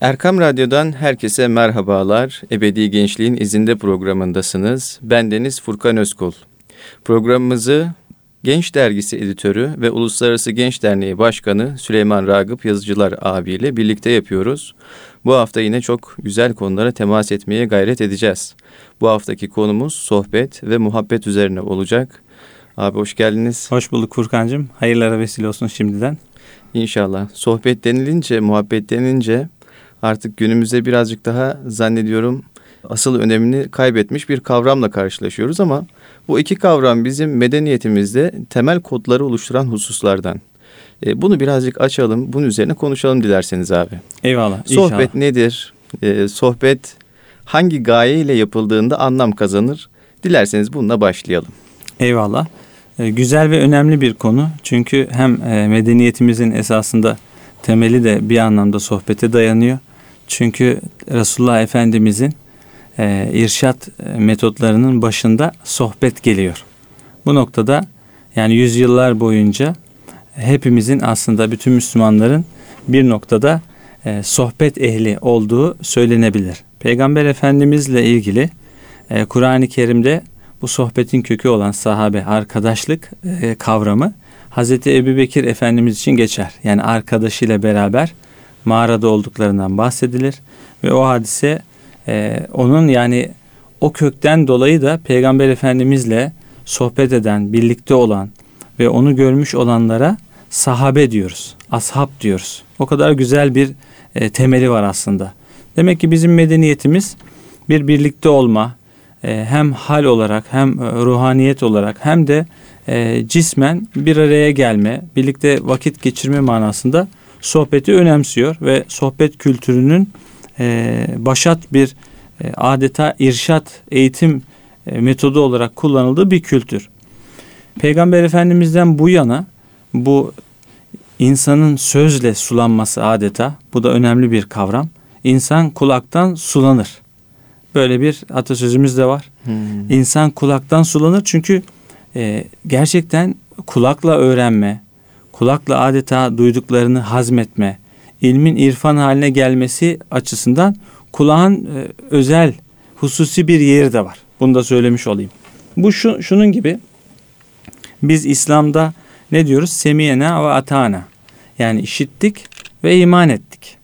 Erkam Radyo'dan herkese merhabalar. Ebedi Gençliğin izinde programındasınız. Ben Deniz Furkan Özkul. Programımızı Genç Dergisi editörü ve Uluslararası Genç Derneği Başkanı Süleyman Ragıp Yazıcılar abiyle birlikte yapıyoruz. Bu hafta yine çok güzel konulara temas etmeye gayret edeceğiz. Bu haftaki konumuz sohbet ve muhabbet üzerine olacak. Abi hoş geldiniz. Hoş bulduk Furkan'cığım. Hayırlara vesile olsun şimdiden. İnşallah. Sohbet denilince, muhabbet denilince artık günümüzde birazcık daha zannediyorum asıl önemini kaybetmiş bir kavramla karşılaşıyoruz ama bu iki kavram bizim medeniyetimizde temel kodları oluşturan hususlardan. E, bunu birazcık açalım, bunun üzerine konuşalım dilerseniz abi. Eyvallah. Sohbet inşallah. nedir? E, sohbet hangi gaye ile yapıldığında anlam kazanır? Dilerseniz bununla başlayalım. Eyvallah. E, güzel ve önemli bir konu. Çünkü hem e, medeniyetimizin esasında temeli de bir anlamda sohbete dayanıyor. Çünkü Resulullah Efendimizin e, irşat metotlarının başında sohbet geliyor. Bu noktada yani yüzyıllar boyunca hepimizin aslında bütün Müslümanların bir noktada e, sohbet ehli olduğu söylenebilir. Peygamber Efendimizle ilgili e, Kur'an-ı Kerim'de bu sohbetin kökü olan sahabe arkadaşlık e, kavramı Hazreti Ebu Bekir Efendimiz için geçer. Yani arkadaşıyla beraber mağarada olduklarından bahsedilir ve o hadise e, onun yani o kökten dolayı da Peygamber Efendimizle sohbet eden, birlikte olan ve onu görmüş olanlara sahabe diyoruz, ashab diyoruz. O kadar güzel bir e, temeli var aslında. Demek ki bizim medeniyetimiz bir birlikte olma, e, hem hal olarak hem e, ruhaniyet olarak hem de e, cismen bir araya gelme, birlikte vakit geçirme manasında sohbeti önemsiyor ve sohbet kültürünün e, başat bir e, adeta irşat eğitim e, metodu olarak kullanıldığı bir kültür. Peygamber Efendimiz'den bu yana bu insanın sözle sulanması adeta bu da önemli bir kavram. İnsan kulaktan sulanır. Böyle bir atasözümüz de var. Hmm. İnsan kulaktan sulanır çünkü e, gerçekten kulakla öğrenme, kulakla adeta duyduklarını hazmetme, ilmin irfan haline gelmesi açısından kulağın e, özel, hususi bir yeri de var. Bunu da söylemiş olayım. Bu şu, şunun gibi biz İslam'da ne diyoruz? Semiyena ve atana. Yani işittik ve iman ettik.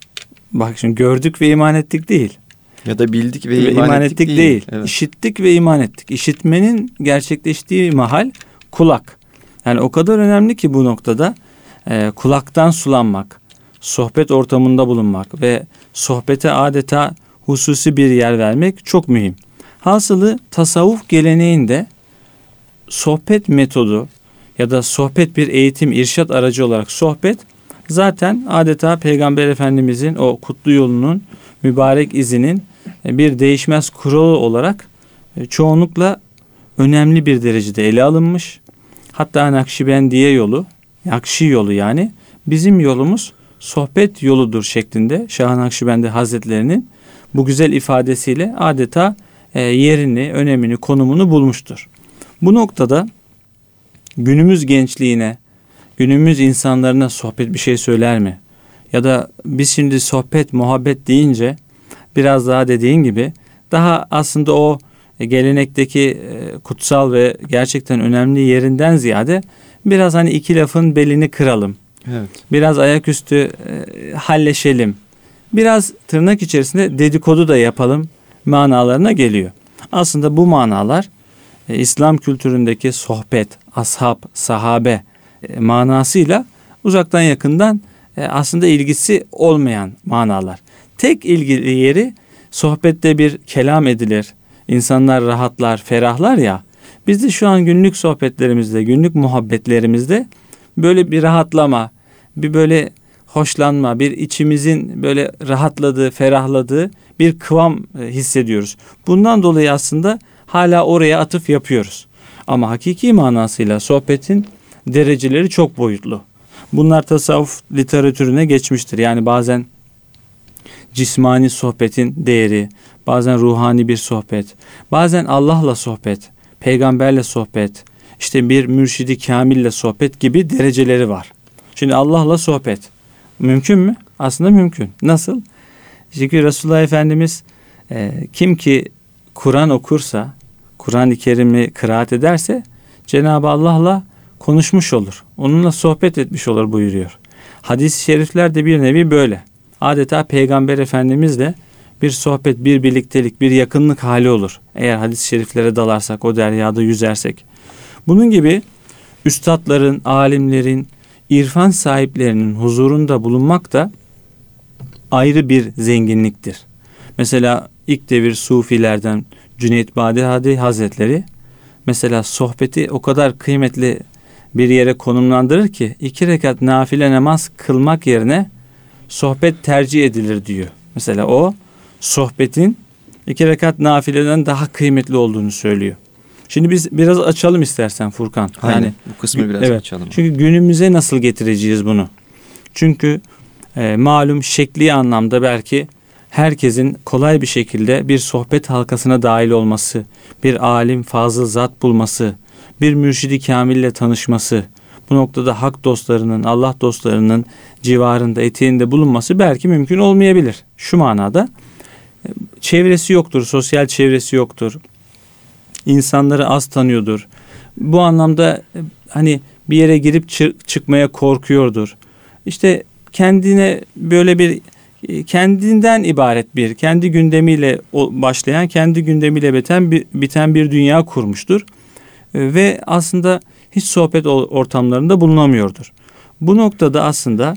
Bak şimdi gördük ve iman ettik değil. Ya da bildik ve, ve iman, iman ettik, ettik değil. değil. Evet. İşittik ve iman ettik. İşitmenin gerçekleştiği mahal kulak. Yani o kadar önemli ki bu noktada e, kulaktan sulanmak, sohbet ortamında bulunmak ve sohbete adeta hususi bir yer vermek çok mühim. Hasılı tasavvuf geleneğinde sohbet metodu ya da sohbet bir eğitim irşat aracı olarak sohbet zaten adeta Peygamber Efendimizin o kutlu yolunun mübarek izinin bir değişmez kuralı olarak e, çoğunlukla önemli bir derecede ele alınmış. Hatta Nakşibendiye yolu, Nakşi yolu yani bizim yolumuz sohbet yoludur şeklinde Şah Nakşibendi Hazretlerinin bu güzel ifadesiyle adeta e, yerini, önemini, konumunu bulmuştur. Bu noktada günümüz gençliğine, günümüz insanlarına sohbet bir şey söyler mi? Ya da biz şimdi sohbet, muhabbet deyince biraz daha dediğin gibi daha aslında o gelenekteki e, kutsal ve gerçekten önemli yerinden ziyade biraz hani iki lafın belini kıralım. Evet. Biraz ayaküstü e, halleşelim. Biraz tırnak içerisinde dedikodu da yapalım manalarına geliyor. Aslında bu manalar e, İslam kültüründeki sohbet, ashab, sahabe e, manasıyla uzaktan yakından e, aslında ilgisi olmayan manalar. Tek ilgili yeri sohbette bir kelam edilir. İnsanlar rahatlar, ferahlar ya. Biz de şu an günlük sohbetlerimizde, günlük muhabbetlerimizde böyle bir rahatlama, bir böyle hoşlanma, bir içimizin böyle rahatladığı, ferahladığı bir kıvam e, hissediyoruz. Bundan dolayı aslında hala oraya atıf yapıyoruz. Ama hakiki manasıyla sohbetin dereceleri çok boyutlu. Bunlar tasavvuf literatürüne geçmiştir. Yani bazen cismani sohbetin değeri, bazen ruhani bir sohbet, bazen Allah'la sohbet, peygamberle sohbet, işte bir mürşidi kamille sohbet gibi dereceleri var. Şimdi Allah'la sohbet mümkün mü? Aslında mümkün. Nasıl? Çünkü Resulullah Efendimiz e, kim ki Kur'an okursa, Kur'an-ı Kerim'i kıraat ederse Cenab-ı Allah'la konuşmuş olur. Onunla sohbet etmiş olur buyuruyor. Hadis-i şerifler de bir nevi böyle. Adeta Peygamber Efendimizle bir sohbet, bir birliktelik, bir yakınlık hali olur. Eğer hadis-i şeriflere dalarsak, o deryada yüzersek. Bunun gibi üstadların, alimlerin, irfan sahiplerinin huzurunda bulunmak da ayrı bir zenginliktir. Mesela ilk devir sufilerden Cüneyt Bağdadi Hazretleri mesela sohbeti o kadar kıymetli bir yere konumlandırır ki iki rekat nafile namaz kılmak yerine sohbet tercih edilir diyor. Mesela o sohbetin iki rekat nafileden daha kıymetli olduğunu söylüyor. Şimdi biz biraz açalım istersen Furkan. Aynen. Yani bu kısmı biraz evet, açalım. Çünkü günümüze nasıl getireceğiz bunu? Çünkü e, malum şekli anlamda belki herkesin kolay bir şekilde bir sohbet halkasına dahil olması, bir alim fazıl zat bulması, bir mürşidi kamille tanışması, bu noktada hak dostlarının, Allah dostlarının civarında, eteğinde bulunması belki mümkün olmayabilir. Şu manada çevresi yoktur, sosyal çevresi yoktur. İnsanları az tanıyordur. Bu anlamda e, hani bir yere girip çıkmaya korkuyordur. İşte kendine böyle bir e, kendinden ibaret bir, kendi gündemiyle başlayan, kendi gündemiyle biten bir, biten bir dünya kurmuştur. E, ve aslında hiç sohbet ortamlarında bulunamıyordur. Bu noktada aslında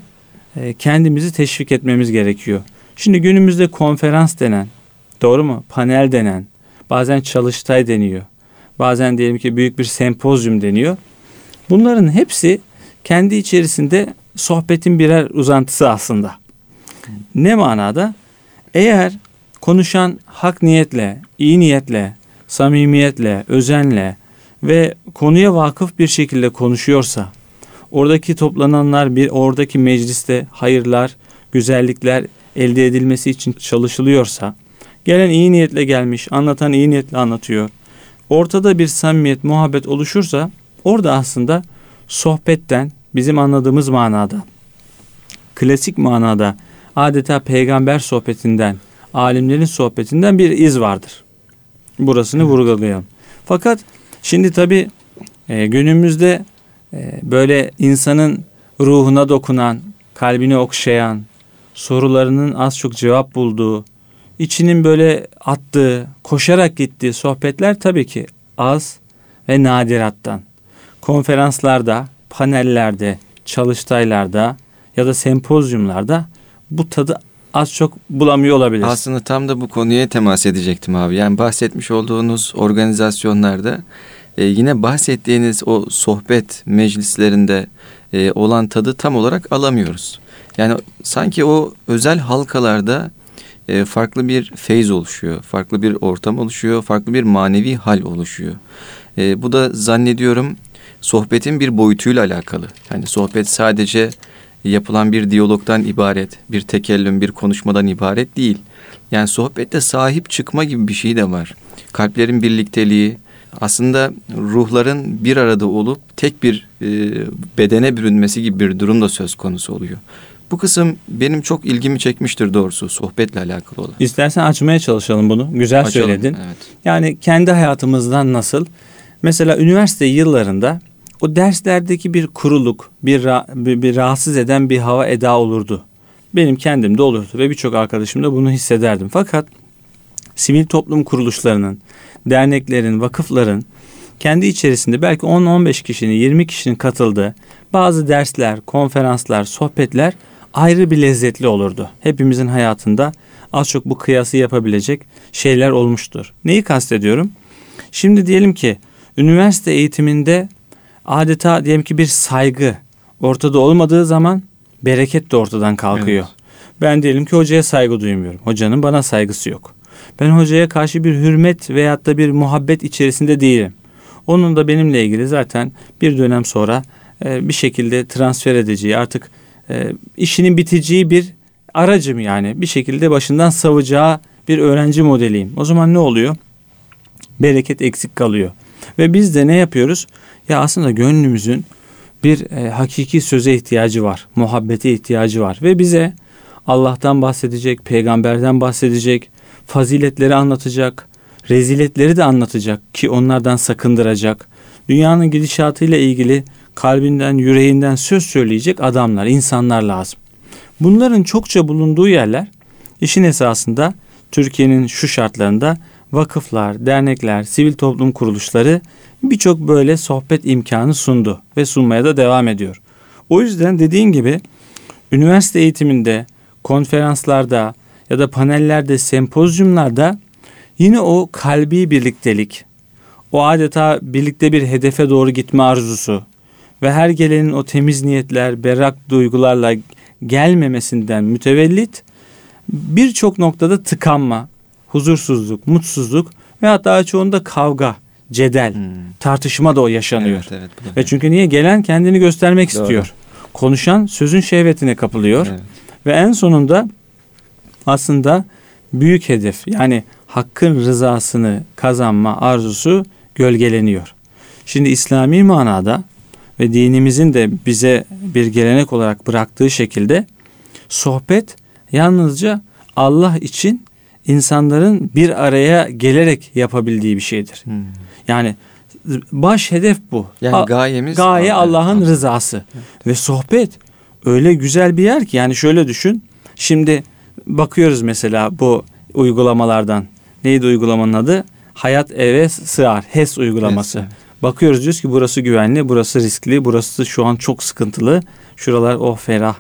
kendimizi teşvik etmemiz gerekiyor. Şimdi günümüzde konferans denen, doğru mu? Panel denen, bazen çalıştay deniyor. Bazen diyelim ki büyük bir sempozyum deniyor. Bunların hepsi kendi içerisinde sohbetin birer uzantısı aslında. Ne manada? Eğer konuşan hak niyetle, iyi niyetle, samimiyetle, özenle ve konuya vakıf bir şekilde konuşuyorsa, oradaki toplananlar bir oradaki mecliste hayırlar, güzellikler elde edilmesi için çalışılıyorsa, gelen iyi niyetle gelmiş, anlatan iyi niyetle anlatıyor. Ortada bir samimiyet, muhabbet oluşursa orada aslında sohbetten bizim anladığımız manada, klasik manada adeta peygamber sohbetinden, alimlerin sohbetinden bir iz vardır. Burasını evet. vurgulayalım. Fakat şimdi tabi e, günümüzde e, böyle insanın ruhuna dokunan, kalbini okşayan, sorularının az çok cevap bulduğu, içinin böyle attığı, koşarak gittiği sohbetler tabii ki az ve nadirattan. Konferanslarda, panellerde, çalıştaylarda ya da sempozyumlarda bu tadı az çok bulamıyor olabilir. Aslında tam da bu konuya temas edecektim abi. Yani bahsetmiş olduğunuz organizasyonlarda e, yine bahsettiğiniz o sohbet meclislerinde e, olan tadı tam olarak alamıyoruz. Yani sanki o özel halkalarda e, farklı bir feyz oluşuyor, farklı bir ortam oluşuyor, farklı bir manevi hal oluşuyor. E, bu da zannediyorum sohbetin bir boyutuyla alakalı. Yani sohbet sadece yapılan bir diyalogdan ibaret, bir tekellüm, bir konuşmadan ibaret değil. Yani sohbette sahip çıkma gibi bir şey de var. Kalplerin birlikteliği, aslında ruhların bir arada olup tek bir e, bedene bürünmesi gibi bir durum da söz konusu oluyor. Bu kısım benim çok ilgimi çekmiştir doğrusu sohbetle alakalı olan. İstersen açmaya çalışalım bunu. Güzel Açalım, söyledin. Evet. Yani kendi hayatımızdan nasıl? Mesela üniversite yıllarında o derslerdeki bir kuruluk, bir, bir, bir rahatsız eden bir hava eda olurdu. Benim kendimde olurdu ve birçok arkadaşım da bunu hissederdim. Fakat sivil toplum kuruluşlarının, derneklerin, vakıfların kendi içerisinde belki 10-15 kişinin, 20 kişinin katıldığı bazı dersler, konferanslar, sohbetler ayrı bir lezzetli olurdu. Hepimizin hayatında az çok bu kıyası yapabilecek şeyler olmuştur. Neyi kastediyorum? Şimdi diyelim ki üniversite eğitiminde adeta diyelim ki bir saygı ortada olmadığı zaman bereket de ortadan kalkıyor. Evet. Ben diyelim ki hocaya saygı duymuyorum. Hocanın bana saygısı yok. Ben hocaya karşı bir hürmet veyahut da bir muhabbet içerisinde değilim. Onun da benimle ilgili zaten bir dönem sonra e, bir şekilde transfer edeceği artık e, işinin biteceği bir aracım yani bir şekilde başından savacağı bir öğrenci modeliyim. O zaman ne oluyor? Bereket eksik kalıyor. Ve biz de ne yapıyoruz? Ya aslında gönlümüzün bir e, hakiki söze ihtiyacı var. Muhabbete ihtiyacı var. Ve bize Allah'tan bahsedecek, peygamberden bahsedecek, faziletleri anlatacak, reziletleri de anlatacak ki onlardan sakındıracak. Dünyanın gidişatıyla ilgili kalbinden, yüreğinden söz söyleyecek adamlar, insanlar lazım. Bunların çokça bulunduğu yerler işin esasında Türkiye'nin şu şartlarında vakıflar, dernekler, sivil toplum kuruluşları birçok böyle sohbet imkanı sundu ve sunmaya da devam ediyor. O yüzden dediğin gibi üniversite eğitiminde, konferanslarda ya da panellerde, sempozyumlarda yine o kalbi birliktelik, o adeta birlikte bir hedefe doğru gitme arzusu ve her gelenin o temiz niyetler, berrak duygularla gelmemesinden mütevellit birçok noktada tıkanma, huzursuzluk, mutsuzluk ve hatta çoğunda kavga, cedel, hmm. tartışma da o yaşanıyor. Evet, evet, ve çünkü niye gelen kendini göstermek Doğru. istiyor. Konuşan sözün şehvetine kapılıyor. Evet. Ve en sonunda aslında büyük hedef yani hakkın rızasını kazanma arzusu gölgeleniyor. Şimdi İslami manada ve dinimizin de bize bir gelenek olarak bıraktığı şekilde sohbet yalnızca Allah için insanların bir araya gelerek yapabildiği bir şeydir. Hmm. Yani baş hedef bu. Yani gayemiz gaye Allah'ın rızası. Evet. Ve sohbet öyle güzel bir yer ki yani şöyle düşün. Şimdi bakıyoruz mesela bu uygulamalardan. Neydi uygulamanın adı? Hayat eve sığar. HES uygulaması. Evet, Bakıyoruz diyoruz ki burası güvenli, burası riskli, burası şu an çok sıkıntılı. Şuralar oh ferah.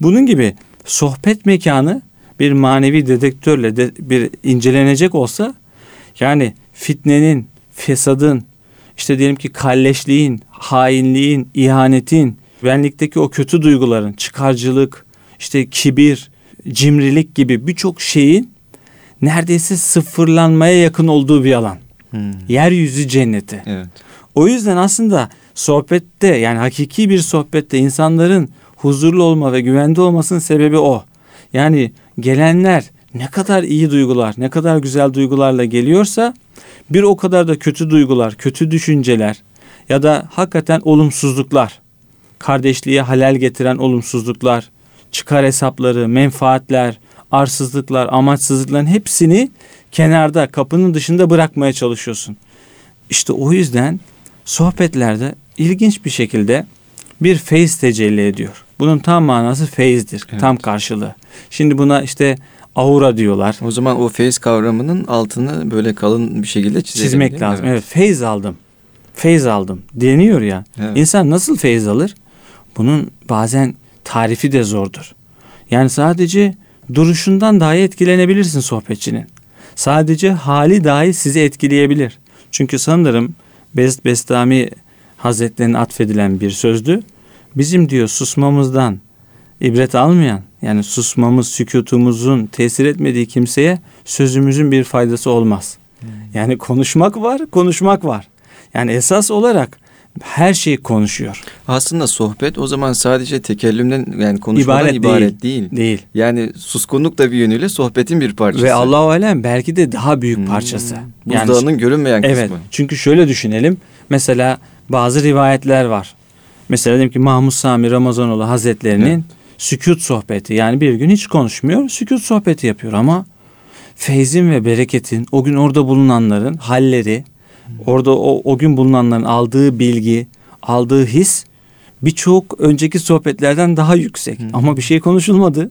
Bunun gibi sohbet mekanı bir manevi dedektörle de bir incelenecek olsa yani fitnenin, fesadın, işte diyelim ki kalleşliğin, hainliğin, ihanetin, benlikteki o kötü duyguların, çıkarcılık, işte kibir, cimrilik gibi birçok şeyin neredeyse sıfırlanmaya yakın olduğu bir alan. Hmm. Yeryüzü cenneti. Evet. O yüzden aslında sohbette yani hakiki bir sohbette insanların huzurlu olma ve güvende olmasının sebebi o. Yani gelenler ne kadar iyi duygular, ne kadar güzel duygularla geliyorsa bir o kadar da kötü duygular, kötü düşünceler ya da hakikaten olumsuzluklar, kardeşliğe halel getiren olumsuzluklar, çıkar hesapları, menfaatler, arsızlıklar, amaçsızlıkların hepsini kenarda, kapının dışında bırakmaya çalışıyorsun. İşte o yüzden sohbetlerde ilginç bir şekilde bir feyiz tecelli ediyor. Bunun tam manası feyizdir. Evet. Tam karşılığı. Şimdi buna işte aura diyorlar. O zaman o feyiz kavramının altını böyle kalın bir şekilde çizelim. Çizmek lazım. Evet. evet. Feyiz aldım. Feyiz aldım deniyor ya. Evet. İnsan nasıl feyiz alır? Bunun bazen tarifi de zordur. Yani sadece duruşundan dahi etkilenebilirsin sohbetçinin. Sadece hali dahi sizi etkileyebilir. Çünkü sanırım Best Bestami Hazretlerine atfedilen bir sözdü. Bizim diyor susmamızdan ibret almayan yani susmamız, sükutumuzun tesir etmediği kimseye sözümüzün bir faydası olmaz. Hmm. Yani konuşmak var, konuşmak var. Yani esas olarak her şeyi konuşuyor. Aslında sohbet o zaman sadece tekellümden yani konuşmadan ibaret, ibaret değil. değil. Değil. Yani suskunluk da bir yönüyle sohbetin bir parçası. Ve Allahu alem belki de daha büyük hmm. parçası. Buzdağının yani, görünmeyen kısmı. Evet. Çünkü şöyle düşünelim. Mesela bazı rivayetler var. Mesela diyelim ki Mahmud Sami Ramazanoğlu Hazretlerinin evet. sükut sohbeti. Yani bir gün hiç konuşmuyor, sükut sohbeti yapıyor ama feyzin ve bereketin o gün orada bulunanların halleri, Orada o, o gün bulunanların aldığı bilgi, aldığı his birçok önceki sohbetlerden daha yüksek. Hı. Ama bir şey konuşulmadı.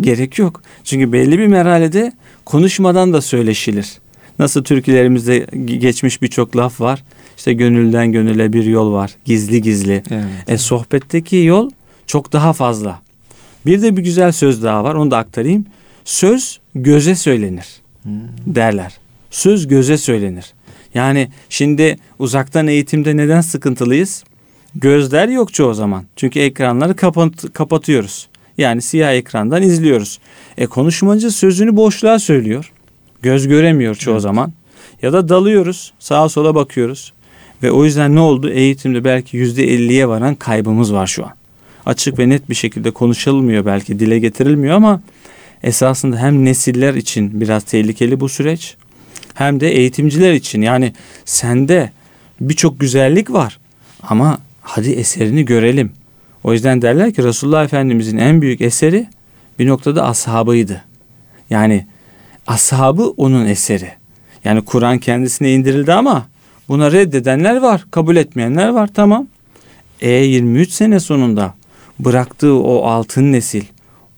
Gerek yok. Çünkü belli bir merhalede konuşmadan da söyleşilir. Nasıl türkülerimizde geçmiş birçok laf var. İşte gönülden gönüle bir yol var. Gizli gizli. Evet. E sohbetteki yol çok daha fazla. Bir de bir güzel söz daha var. Onu da aktarayım. Söz göze söylenir derler. Söz göze söylenir. Yani şimdi uzaktan eğitimde neden sıkıntılıyız? Gözler yok çoğu zaman. Çünkü ekranları kapat kapatıyoruz. Yani siyah ekrandan izliyoruz. E konuşmacı sözünü boşluğa söylüyor. Göz göremiyor çoğu evet. zaman. Ya da dalıyoruz. Sağa sola bakıyoruz. Ve o yüzden ne oldu? Eğitimde belki yüzde elliye varan kaybımız var şu an. Açık ve net bir şekilde konuşulmuyor belki dile getirilmiyor ama esasında hem nesiller için biraz tehlikeli bu süreç hem de eğitimciler için. Yani sende birçok güzellik var ama hadi eserini görelim. O yüzden derler ki Resulullah Efendimizin en büyük eseri bir noktada ashabıydı. Yani ashabı onun eseri. Yani Kur'an kendisine indirildi ama buna reddedenler var, kabul etmeyenler var tamam. E 23 sene sonunda bıraktığı o altın nesil,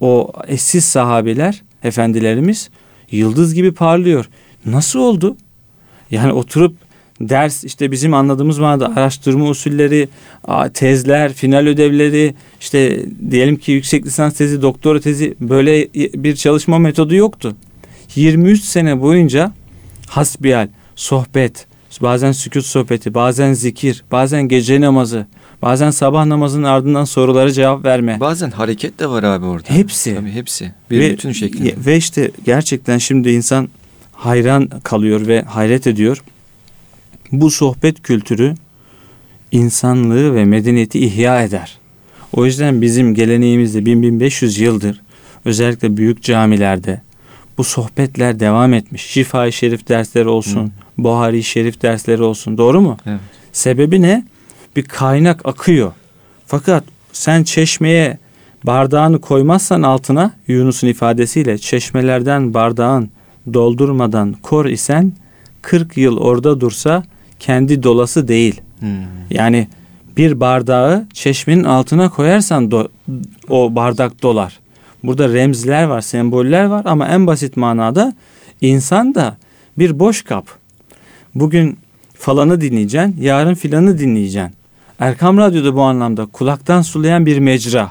o eşsiz sahabeler, efendilerimiz yıldız gibi parlıyor. Nasıl oldu? Yani oturup ders işte bizim anladığımız manada araştırma usulleri, tezler, final ödevleri, işte diyelim ki yüksek lisans tezi, doktora tezi böyle bir çalışma metodu yoktu. 23 sene boyunca hasbihal, sohbet, bazen sükut sohbeti, bazen zikir, bazen gece namazı, bazen sabah namazının ardından sorulara cevap verme. Bazen hareket de var abi orada. Hepsi. Tabii hepsi. Bir ve, bütün şeklinde. Ve işte gerçekten şimdi insan hayran kalıyor ve hayret ediyor. Bu sohbet kültürü insanlığı ve medeniyeti ihya eder. O yüzden bizim geleneğimizde 1500 yıldır özellikle büyük camilerde bu sohbetler devam etmiş. Şifa-i Şerif dersleri olsun, Hı. Buhari Şerif dersleri olsun. Doğru mu? Evet. Sebebi ne? Bir kaynak akıyor. Fakat sen çeşmeye bardağını koymazsan altına Yunus'un ifadesiyle çeşmelerden bardağın doldurmadan kor isen 40 yıl orada dursa kendi dolası değil. Hmm. Yani bir bardağı çeşmenin altına koyarsan do, o bardak dolar. Burada remzler var, semboller var ama en basit manada insan da bir boş kap. Bugün falanı dinleyeceksin, yarın filanı dinleyeceksin. Erkam Radyo'da bu anlamda kulaktan sulayan bir mecra.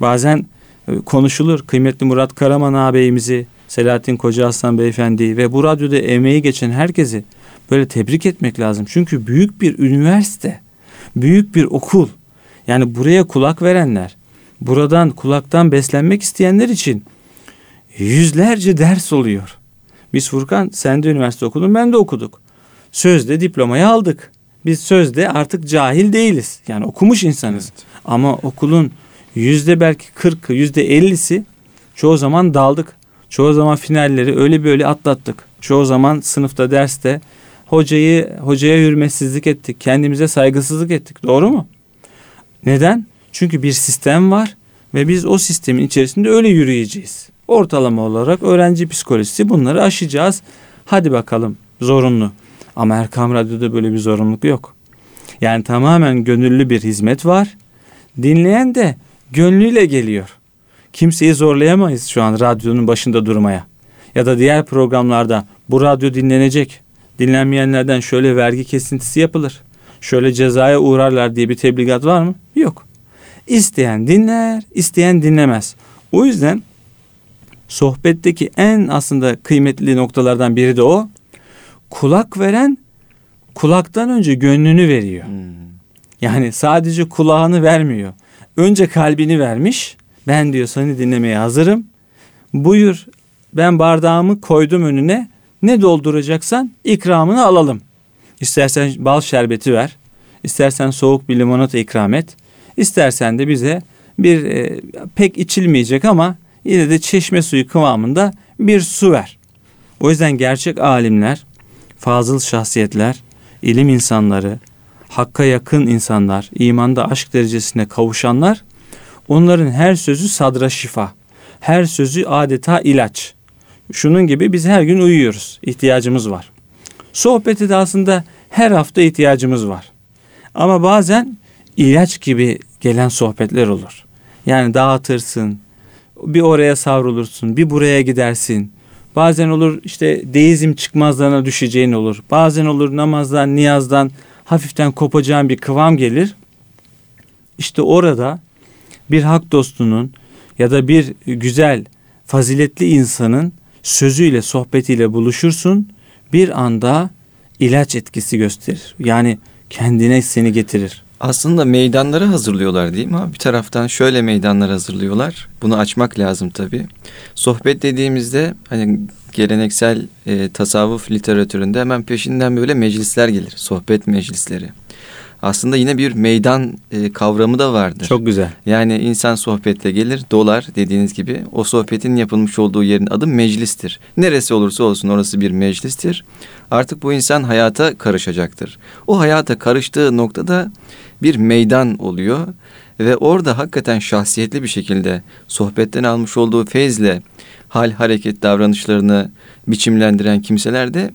Bazen e, konuşulur kıymetli Murat Karaman ağabeyimizi, Selahattin Koca Aslan Beyefendi ve bu radyoda emeği geçen herkesi böyle tebrik etmek lazım. Çünkü büyük bir üniversite, büyük bir okul. Yani buraya kulak verenler, buradan kulaktan beslenmek isteyenler için yüzlerce ders oluyor. Biz Furkan sen de üniversite okudun ben de okuduk. Sözde diplomayı aldık. Biz sözde artık cahil değiliz. Yani okumuş insanız. Evet. Ama okulun yüzde belki kırkı, yüzde ellisi çoğu zaman daldık. Çoğu zaman finalleri öyle böyle atlattık. Çoğu zaman sınıfta, derste hocayı hocaya hürmetsizlik ettik. Kendimize saygısızlık ettik. Doğru mu? Neden? Çünkü bir sistem var ve biz o sistemin içerisinde öyle yürüyeceğiz. Ortalama olarak öğrenci psikolojisi bunları aşacağız. Hadi bakalım zorunlu. Ama Erkam Radyo'da böyle bir zorunluluk yok. Yani tamamen gönüllü bir hizmet var. Dinleyen de gönlüyle geliyor. Kimseyi zorlayamayız şu an radyonun başında durmaya. Ya da diğer programlarda bu radyo dinlenecek. Dinlenmeyenlerden şöyle vergi kesintisi yapılır. Şöyle cezaya uğrarlar diye bir tebligat var mı? Yok. İsteyen dinler, isteyen dinlemez. O yüzden sohbetteki en aslında kıymetli noktalardan biri de o. Kulak veren kulaktan önce gönlünü veriyor. Hmm. Yani sadece kulağını vermiyor. Önce kalbini vermiş. Ben diyor seni dinlemeye hazırım. Buyur ben bardağımı koydum önüne. Ne dolduracaksan ikramını alalım. İstersen bal şerbeti ver. İstersen soğuk bir limonata ikram et. İstersen de bize bir e, pek içilmeyecek ama yine de çeşme suyu kıvamında bir su ver. O yüzden gerçek alimler, fazıl şahsiyetler, ilim insanları, hakka yakın insanlar, imanda aşk derecesine kavuşanlar onların her sözü sadra şifa. Her sözü adeta ilaç. Şunun gibi biz her gün uyuyoruz. İhtiyacımız var. Sohbeti de aslında her hafta ihtiyacımız var. Ama bazen ilaç gibi gelen sohbetler olur. Yani dağıtırsın, bir oraya savrulursun, bir buraya gidersin. Bazen olur işte deizm çıkmazlarına düşeceğin olur. Bazen olur namazdan, niyazdan hafiften kopacağın bir kıvam gelir. İşte orada bir hak dostunun ya da bir güzel, faziletli insanın sözüyle, sohbetiyle buluşursun. Bir anda ilaç etkisi gösterir. Yani kendine seni getirir. Aslında meydanları hazırlıyorlar değil mi? Bir taraftan şöyle meydanlar hazırlıyorlar. Bunu açmak lazım tabii. Sohbet dediğimizde hani geleneksel e, tasavvuf literatüründe hemen peşinden böyle meclisler gelir. Sohbet meclisleri aslında yine bir meydan e, kavramı da vardır. Çok güzel. Yani insan sohbetle gelir, dolar dediğiniz gibi. O sohbetin yapılmış olduğu yerin adı meclistir. Neresi olursa olsun orası bir meclistir. Artık bu insan hayata karışacaktır. O hayata karıştığı noktada bir meydan oluyor ve orada hakikaten şahsiyetli bir şekilde sohbetten almış olduğu feyzle hal, hareket, davranışlarını biçimlendiren kimseler de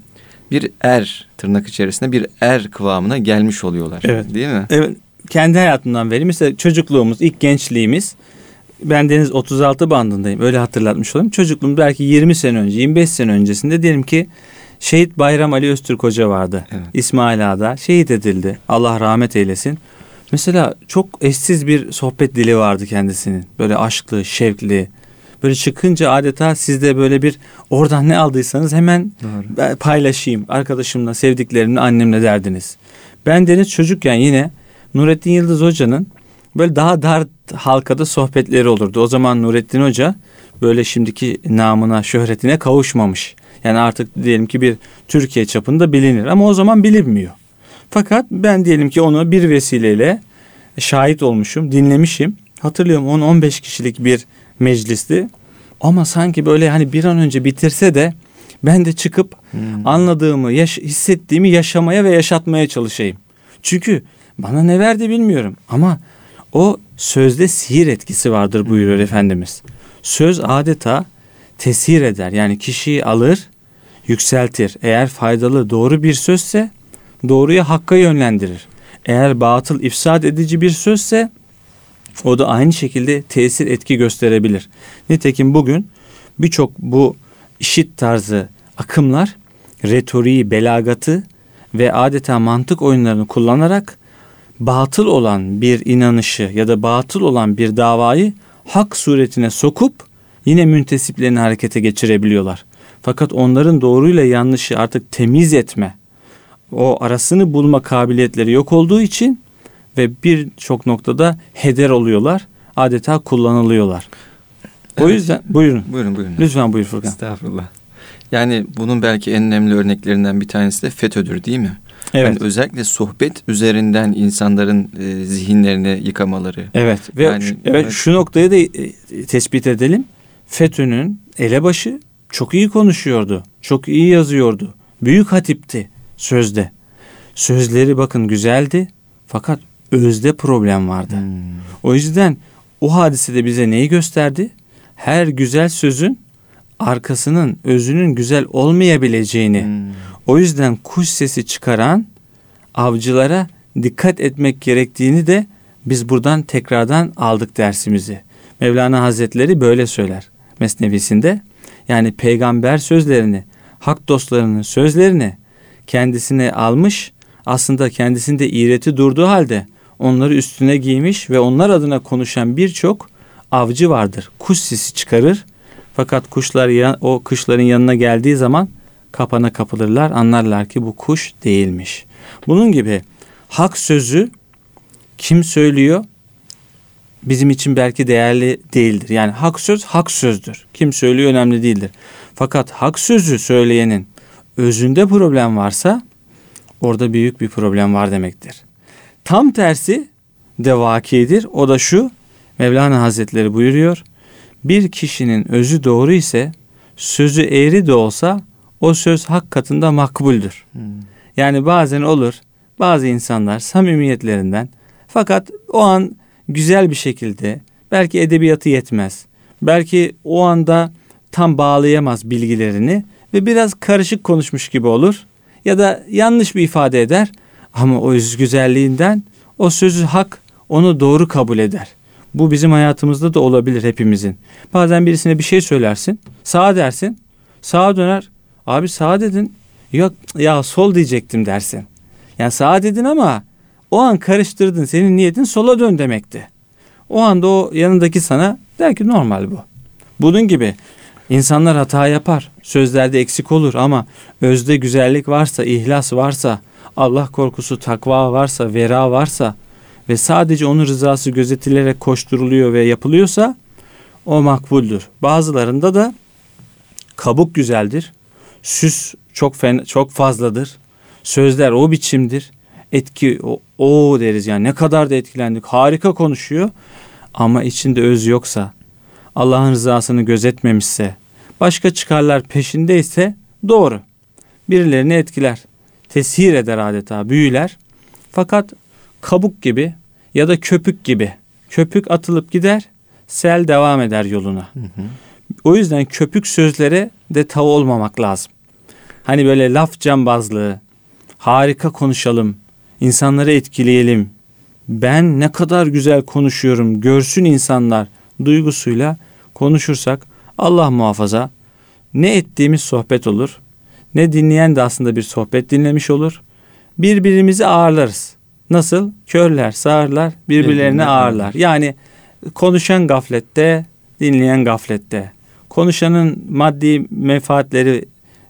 bir er tırnak içerisinde bir er kıvamına gelmiş oluyorlar. Evet. Değil mi? Evet. Kendi hayatımdan vereyim. Mesela çocukluğumuz, ilk gençliğimiz ben deniz 36 bandındayım. Öyle hatırlatmış olayım. Çocukluğum belki 20 sene önce, 25 sene öncesinde diyelim ki Şehit Bayram Ali Öztürk Hoca vardı. Evet. İsmail Ağa'da şehit edildi. Allah rahmet eylesin. Mesela çok eşsiz bir sohbet dili vardı kendisinin. Böyle aşklı, şevkli. Böyle çıkınca adeta sizde böyle bir oradan ne aldıysanız hemen Doğru. paylaşayım. Arkadaşımla, sevdiklerimle, annemle derdiniz. Ben Deniz çocukken yine Nurettin Yıldız Hoca'nın böyle daha dar halkada sohbetleri olurdu. O zaman Nurettin Hoca böyle şimdiki namına, şöhretine kavuşmamış. Yani artık diyelim ki bir Türkiye çapında bilinir ama o zaman bilinmiyor. Fakat ben diyelim ki onu bir vesileyle şahit olmuşum, dinlemişim. Hatırlıyorum 10-15 kişilik bir meclisti. Ama sanki böyle hani bir an önce bitirse de ben de çıkıp Hmm. anladığımı, yaş- hissettiğimi yaşamaya ve yaşatmaya çalışayım. Çünkü bana ne verdi bilmiyorum ama o sözde sihir etkisi vardır buyuruyor Efendimiz. Söz adeta tesir eder. Yani kişiyi alır, yükseltir. Eğer faydalı, doğru bir sözse doğruya hakka yönlendirir. Eğer batıl, ifsad edici bir sözse o da aynı şekilde tesir etki gösterebilir. Nitekim bugün birçok bu işit tarzı akımlar retoriği, belagatı ve adeta mantık oyunlarını kullanarak batıl olan bir inanışı ya da batıl olan bir davayı hak suretine sokup yine müntesiplerini harekete geçirebiliyorlar. Fakat onların doğruyla yanlışı artık temiz etme, o arasını bulma kabiliyetleri yok olduğu için ve birçok noktada heder oluyorlar. Adeta kullanılıyorlar. O Evet. yüzden buyurun. Buyurun buyurun. Lütfen buyur Furkan. Estağfurullah. Yani bunun belki en önemli örneklerinden bir tanesi de FETÖ'dür değil mi? Evet. Yani özellikle sohbet üzerinden insanların e, zihinlerini yıkamaları. Evet ve Yani- şu- evet, evet. şu noktayı da e, tespit edelim. FETÖ'nün elebaşı çok iyi konuşuyordu. Çok iyi yazıyordu. Büyük hatipti sözde. Sözleri bakın güzeldi fakat özde problem vardı. Hmm. O yüzden o hadisede bize neyi gösterdi? Her güzel sözün arkasının özünün güzel olmayabileceğini. Hmm. O yüzden kuş sesi çıkaran avcılara dikkat etmek gerektiğini de biz buradan tekrardan aldık dersimizi. Mevlana Hazretleri böyle söyler Mesnevisinde. Yani peygamber sözlerini, hak dostlarının sözlerini kendisine almış, aslında kendisinde iğreti durduğu halde onları üstüne giymiş ve onlar adına konuşan birçok avcı vardır. Kuş sesi çıkarır. Fakat kuşlar ya- o kuşların yanına geldiği zaman kapana kapılırlar. Anlarlar ki bu kuş değilmiş. Bunun gibi hak sözü kim söylüyor? Bizim için belki değerli değildir. Yani hak söz hak sözdür. Kim söylüyor önemli değildir. Fakat hak sözü söyleyenin özünde problem varsa orada büyük bir problem var demektir. Tam tersi de vakidir. O da şu. Mevlana Hazretleri buyuruyor. Bir kişinin özü doğru ise sözü eğri de olsa o söz hak katında makbuldür. Hmm. Yani bazen olur bazı insanlar samimiyetlerinden fakat o an güzel bir şekilde belki edebiyatı yetmez. Belki o anda tam bağlayamaz bilgilerini ve biraz karışık konuşmuş gibi olur ya da yanlış bir ifade eder ama o öz güzelliğinden o sözü hak onu doğru kabul eder. Bu bizim hayatımızda da olabilir hepimizin. Bazen birisine bir şey söylersin, sağa dersin, sağa döner. Abi sağa dedin, yok ya sol diyecektim dersin. Yani sağa dedin ama o an karıştırdın. Senin niyetin sola dön demekti. O anda o yanındaki sana der ki normal bu. Bunun gibi insanlar hata yapar. Sözlerde eksik olur ama özde güzellik varsa, ihlas varsa, Allah korkusu, takva varsa, vera varsa ve sadece onun rızası gözetilerek koşturuluyor ve yapılıyorsa o makbuldür. Bazılarında da kabuk güzeldir. Süs çok fen çok fazladır. Sözler o biçimdir. Etki o, o deriz yani ne kadar da etkilendik. Harika konuşuyor ama içinde öz yoksa, Allah'ın rızasını gözetmemişse, başka çıkarlar peşindeyse doğru. Birilerini etkiler. Tesir eder adeta, büyüler. Fakat kabuk gibi ya da köpük gibi Köpük atılıp gider, sel devam eder yoluna. Hı hı. O yüzden köpük sözlere de tav olmamak lazım. Hani böyle laf cambazlığı, harika konuşalım, insanları etkileyelim. Ben ne kadar güzel konuşuyorum, görsün insanlar duygusuyla konuşursak Allah muhafaza ne ettiğimiz sohbet olur, ne dinleyen de aslında bir sohbet dinlemiş olur. Birbirimizi ağırlarız. Nasıl? Körler, sağırlar, birbirlerini Birbirine ağırlar. Yani konuşan gaflette, dinleyen gaflette. Konuşanın maddi menfaatleri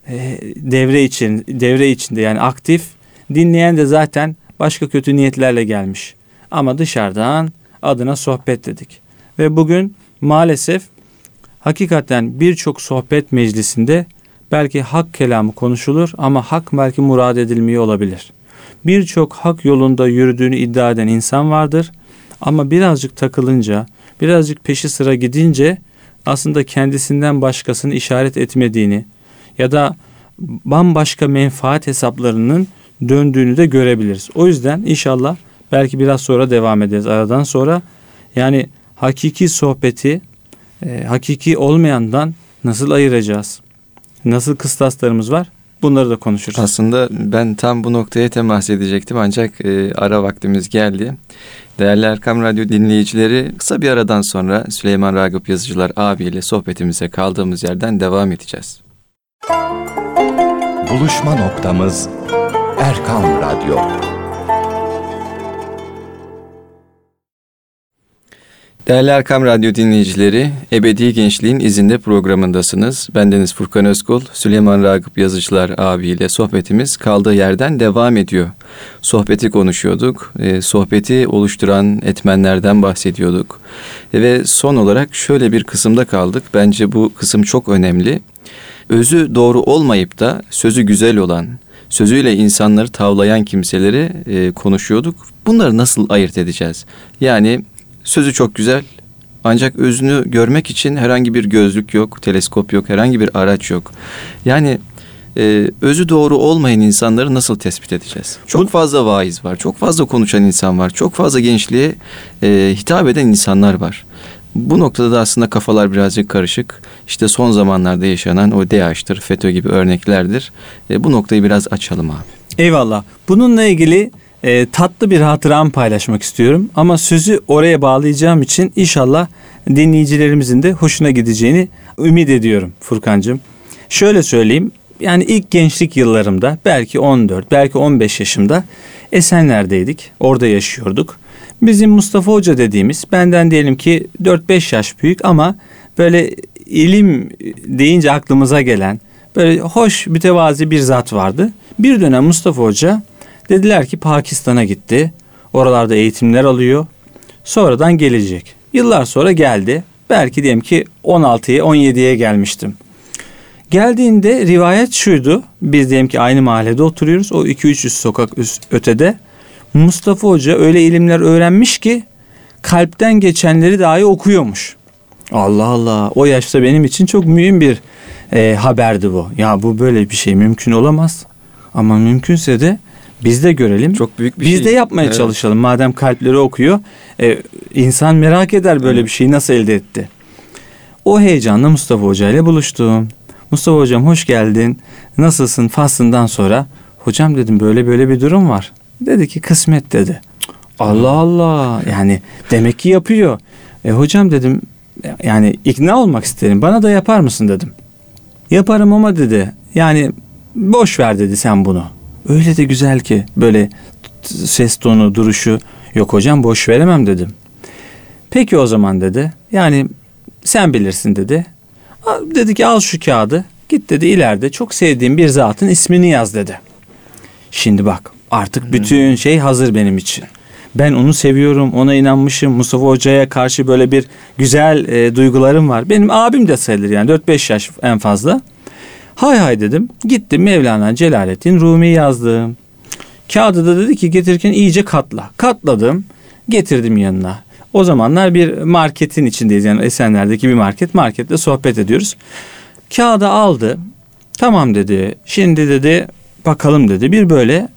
e, devre için devre içinde yani aktif, dinleyen de zaten başka kötü niyetlerle gelmiş. Ama dışarıdan adına sohbet dedik. Ve bugün maalesef hakikaten birçok sohbet meclisinde belki hak kelamı konuşulur ama hak belki murad edilmiyor olabilir. Birçok hak yolunda yürüdüğünü iddia eden insan vardır ama birazcık takılınca, birazcık peşi sıra gidince aslında kendisinden başkasını işaret etmediğini ya da bambaşka menfaat hesaplarının döndüğünü de görebiliriz. O yüzden inşallah belki biraz sonra devam ederiz aradan sonra. Yani hakiki sohbeti e, hakiki olmayandan nasıl ayıracağız? Nasıl kıstaslarımız var? Bunları da konuşuruz. Aslında ben tam bu noktaya temas edecektim ancak e, ara vaktimiz geldi. Değerli Erkam Radyo dinleyicileri kısa bir aradan sonra Süleyman Ragıp Yazıcılar abiyle sohbetimize kaldığımız yerden devam edeceğiz. Buluşma noktamız Erkam Radyo. Değerli Erkam Radyo dinleyicileri, Ebedi Gençliğin izinde programındasınız. Bendeniz Furkan Özkul, Süleyman Ragıp Yazıcılar abiyle sohbetimiz kaldığı yerden devam ediyor. Sohbeti konuşuyorduk, e, sohbeti oluşturan etmenlerden bahsediyorduk. E, ve son olarak şöyle bir kısımda kaldık. Bence bu kısım çok önemli. Özü doğru olmayıp da sözü güzel olan, sözüyle insanları tavlayan kimseleri e, konuşuyorduk. Bunları nasıl ayırt edeceğiz? Yani Sözü çok güzel ancak özünü görmek için herhangi bir gözlük yok, teleskop yok, herhangi bir araç yok. Yani e, özü doğru olmayan insanları nasıl tespit edeceğiz? Çok fazla vaiz var, çok fazla konuşan insan var, çok fazla gençliğe e, hitap eden insanlar var. Bu noktada da aslında kafalar birazcık karışık. İşte son zamanlarda yaşanan o DAEŞ'tir, FETÖ gibi örneklerdir. E, bu noktayı biraz açalım abi. Eyvallah. Bununla ilgili e, tatlı bir hatıramı paylaşmak istiyorum. Ama sözü oraya bağlayacağım için inşallah dinleyicilerimizin de hoşuna gideceğini ümit ediyorum Furkancığım. Şöyle söyleyeyim. Yani ilk gençlik yıllarımda belki 14, belki 15 yaşımda Esenler'deydik. Orada yaşıyorduk. Bizim Mustafa Hoca dediğimiz benden diyelim ki 4-5 yaş büyük ama böyle ilim deyince aklımıza gelen böyle hoş mütevazi bir zat vardı. Bir dönem Mustafa Hoca Dediler ki Pakistan'a gitti. Oralarda eğitimler alıyor. Sonradan gelecek. Yıllar sonra geldi. Belki diyelim ki 16'ya 17'ye gelmiştim. Geldiğinde rivayet şuydu. Biz diyelim ki aynı mahallede oturuyoruz. O 2-300 sokak ötede. Mustafa Hoca öyle ilimler öğrenmiş ki kalpten geçenleri dahi okuyormuş. Allah Allah o yaşta benim için çok mühim bir e, haberdi bu. Ya bu böyle bir şey mümkün olamaz. Ama mümkünse de biz de görelim. Çok büyük bir Biz şey. de yapmaya Evet. çalışalım. Madem kalpleri okuyor. E, insan merak eder böyle bir şeyi nasıl elde etti. O heyecanla Mustafa Hoca ile buluştum. Mustafa Hocam hoş geldin. Nasılsın faslından sonra? Hocam dedim böyle böyle bir durum var. Dedi ki kısmet dedi. Allah Allah yani demek ki yapıyor. E hocam dedim yani ikna olmak isterim. Bana da yapar mısın dedim. Yaparım ama dedi. Yani boş ver dedi sen bunu. Öyle de güzel ki böyle ses tonu, duruşu. Yok hocam boş veremem dedim. Peki o zaman dedi. Yani sen bilirsin dedi. Dedi ki al şu kağıdı. Git dedi ileride çok sevdiğim bir zatın ismini yaz dedi. Şimdi bak artık bütün şey hazır benim için. Ben onu seviyorum, ona inanmışım. Mustafa Hoca'ya karşı böyle bir güzel e, duygularım var. Benim abim de sayılır yani 4-5 yaş en fazla. Hay hay dedim. Gittim Mevlana Celaleddin Rumi yazdım. Kağıdı da dedi ki getirirken iyice katla. Katladım. Getirdim yanına. O zamanlar bir marketin içindeyiz. Yani Esenler'deki bir market. Markette sohbet ediyoruz. Kağıdı aldı. Tamam dedi. Şimdi dedi bakalım dedi. Bir böyle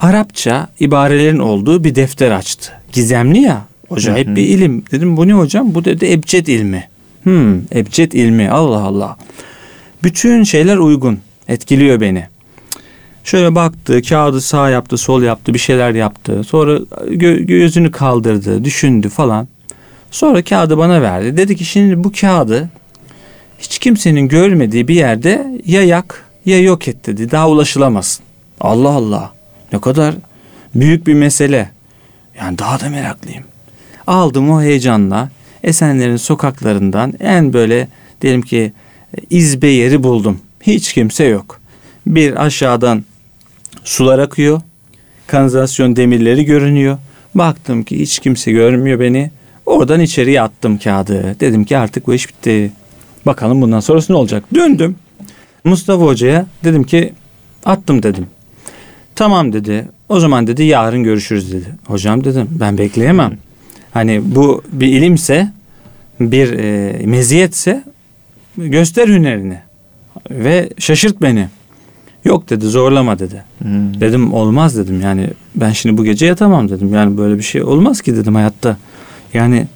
Arapça ibarelerin olduğu bir defter açtı. Gizemli ya. Hoca hep bir ilim. Dedim bu ne hocam? Bu dedi ebced ilmi. Hmm, ebced ilmi. Allah Allah. Bütün şeyler uygun. Etkiliyor beni. Şöyle baktı, kağıdı sağ yaptı, sol yaptı, bir şeyler yaptı. Sonra gö- gözünü kaldırdı, düşündü falan. Sonra kağıdı bana verdi. Dedi ki şimdi bu kağıdı hiç kimsenin görmediği bir yerde ya yak ya yok et dedi. Daha ulaşılamasın. Allah Allah. Ne kadar büyük bir mesele. Yani daha da meraklıyım. Aldım o heyecanla Esenler'in sokaklarından en böyle diyelim ki izbe yeri buldum. Hiç kimse yok. Bir aşağıdan sular akıyor. Kanalizasyon demirleri görünüyor. Baktım ki hiç kimse görmüyor beni. Oradan içeriye attım kağıdı. Dedim ki artık bu iş bitti. Bakalım bundan sonrası ne olacak? Döndüm. Mustafa Hoca'ya dedim ki attım dedim. Tamam dedi. O zaman dedi yarın görüşürüz dedi. Hocam dedim ben bekleyemem. Hani bu bir ilimse bir e, meziyetse göster hünerini ve şaşırt beni. Yok dedi zorlama dedi. Hmm. Dedim olmaz dedim yani ben şimdi bu gece yatamam dedim. Yani böyle bir şey olmaz ki dedim hayatta. Yani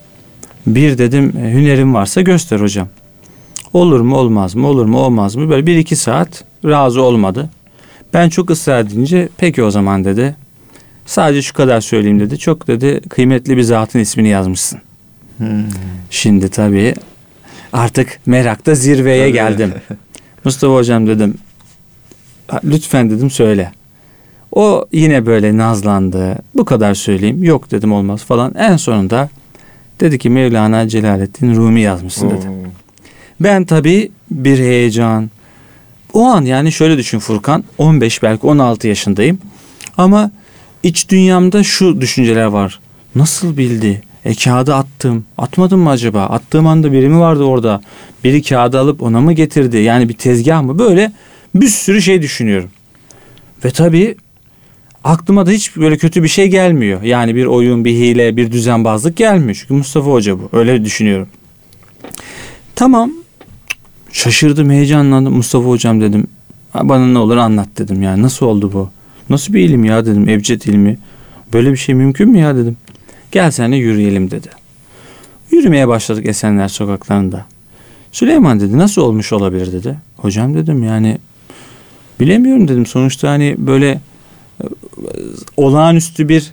bir dedim e, hünerim varsa göster hocam. Olur mu olmaz mı olur mu olmaz mı böyle bir iki saat razı olmadı. Ben çok ısrar edince peki o zaman dedi. Sadece şu kadar söyleyeyim dedi. Çok dedi kıymetli bir zatın ismini yazmışsın. Hmm. Şimdi tabii artık merakta zirveye Tabii. geldim. Mustafa hocam dedim. "Ha, Lütfen dedim söyle. O yine böyle nazlandı. Bu kadar söyleyeyim. Yok dedim olmaz falan. En sonunda dedi ki Mevlana Celaleddin Rumi yazmışsın dedi. Oo. Ben tabii bir heyecan. O an yani şöyle düşün Furkan. 15 belki 16 yaşındayım. Ama iç dünyamda şu düşünceler var. Nasıl bildi? E kağıdı attım. Atmadım mı acaba? Attığım anda biri mi vardı orada? Biri kağıdı alıp ona mı getirdi? Yani bir tezgah mı? Böyle bir sürü şey düşünüyorum. Ve tabii aklıma da hiç böyle kötü bir şey gelmiyor. Yani bir oyun, bir hile, bir düzenbazlık gelmiyor. Çünkü Mustafa Hoca bu. Öyle düşünüyorum. Tamam. Şaşırdım, heyecanlandım. Mustafa hocam dedim. "Ha, Bana ne olur anlat dedim. Yani nasıl oldu bu? Nasıl bir ilim ya dedim. Ebced ilmi. Böyle bir şey mümkün mü ya dedim. Gel seninle yürüyelim dedi. Yürümeye başladık Esenler sokaklarında. Süleyman dedi nasıl olmuş olabilir dedi. Hocam dedim yani bilemiyorum dedim. Sonuçta hani böyle e, olağanüstü bir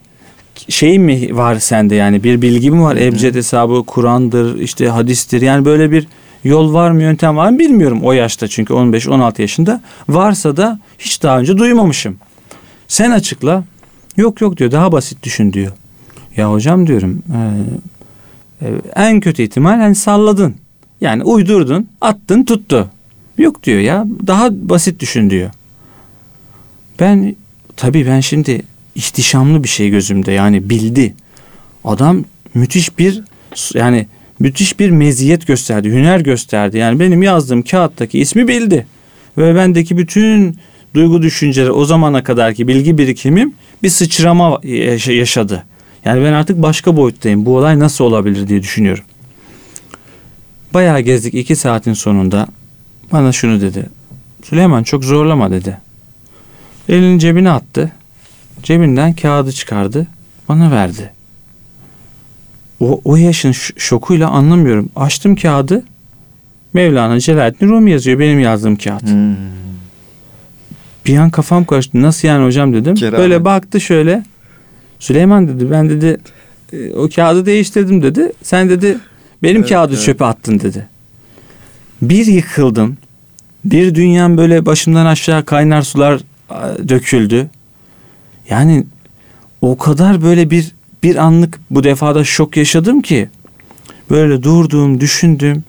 şey mi var sende yani bir bilgi mi var? Ebced hesabı Kur'an'dır işte hadistir yani böyle bir yol var mı yöntem var mı bilmiyorum o yaşta çünkü 15-16 yaşında. Varsa da hiç daha önce duymamışım. Sen açıkla. Yok yok diyor daha basit düşün diyor. Ya hocam diyorum e, e, en kötü ihtimal hani salladın. Yani uydurdun attın tuttu. Yok diyor ya daha basit düşün diyor. Ben tabii ben şimdi ihtişamlı bir şey gözümde yani bildi. Adam müthiş bir yani müthiş bir meziyet gösterdi, hüner gösterdi. Yani benim yazdığım kağıttaki ismi bildi. Ve bendeki bütün duygu düşünceleri o zamana kadarki bilgi birikimim bir sıçrama yaşa- yaşadı. Yani ben artık başka boyuttayım. Bu olay nasıl olabilir diye düşünüyorum. Bayağı gezdik iki saatin sonunda bana şunu dedi. Süleyman çok zorlama dedi. Elini cebine attı. Cebinden kağıdı çıkardı. Bana verdi. O, o yaşın şokuyla anlamıyorum. Açtım kağıdı. Mevlana Celaleddin Rumi yazıyor benim yazdığım kağıt. Hmm. Bir an kafam karıştı. Nasıl yani hocam dedim. Keramet. Böyle baktı şöyle. Süleyman dedi ben dedi e, o kağıdı değiştirdim dedi. Sen dedi benim Evet, kağıdı evet. çöpe attın dedi. Bir yıkıldım. Bir dünyam böyle başımdan aşağı kaynar sular döküldü. Yani o kadar böyle bir bir anlık bu defada şok yaşadım ki böyle durdum, düşündüm.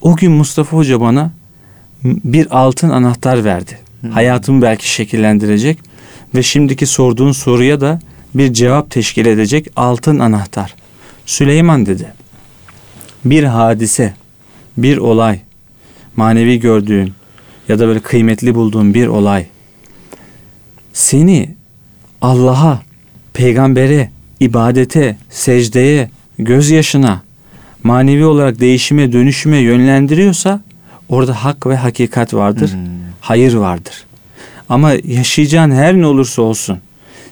O gün Mustafa Hoca bana bir altın anahtar verdi. Hayatımı belki şekillendirecek ve şimdiki sorduğun soruya da bir cevap teşkil edecek altın anahtar. Süleyman dedi. Bir hadise, bir olay, manevi gördüğün ya da böyle kıymetli bulduğun bir olay seni Allah'a, peygambere, ibadete, secdeye, gözyaşına, manevi olarak değişime, dönüşüme yönlendiriyorsa orada hak ve hakikat vardır, Hmm. hayır vardır. Ama yaşayacağın her ne olursa olsun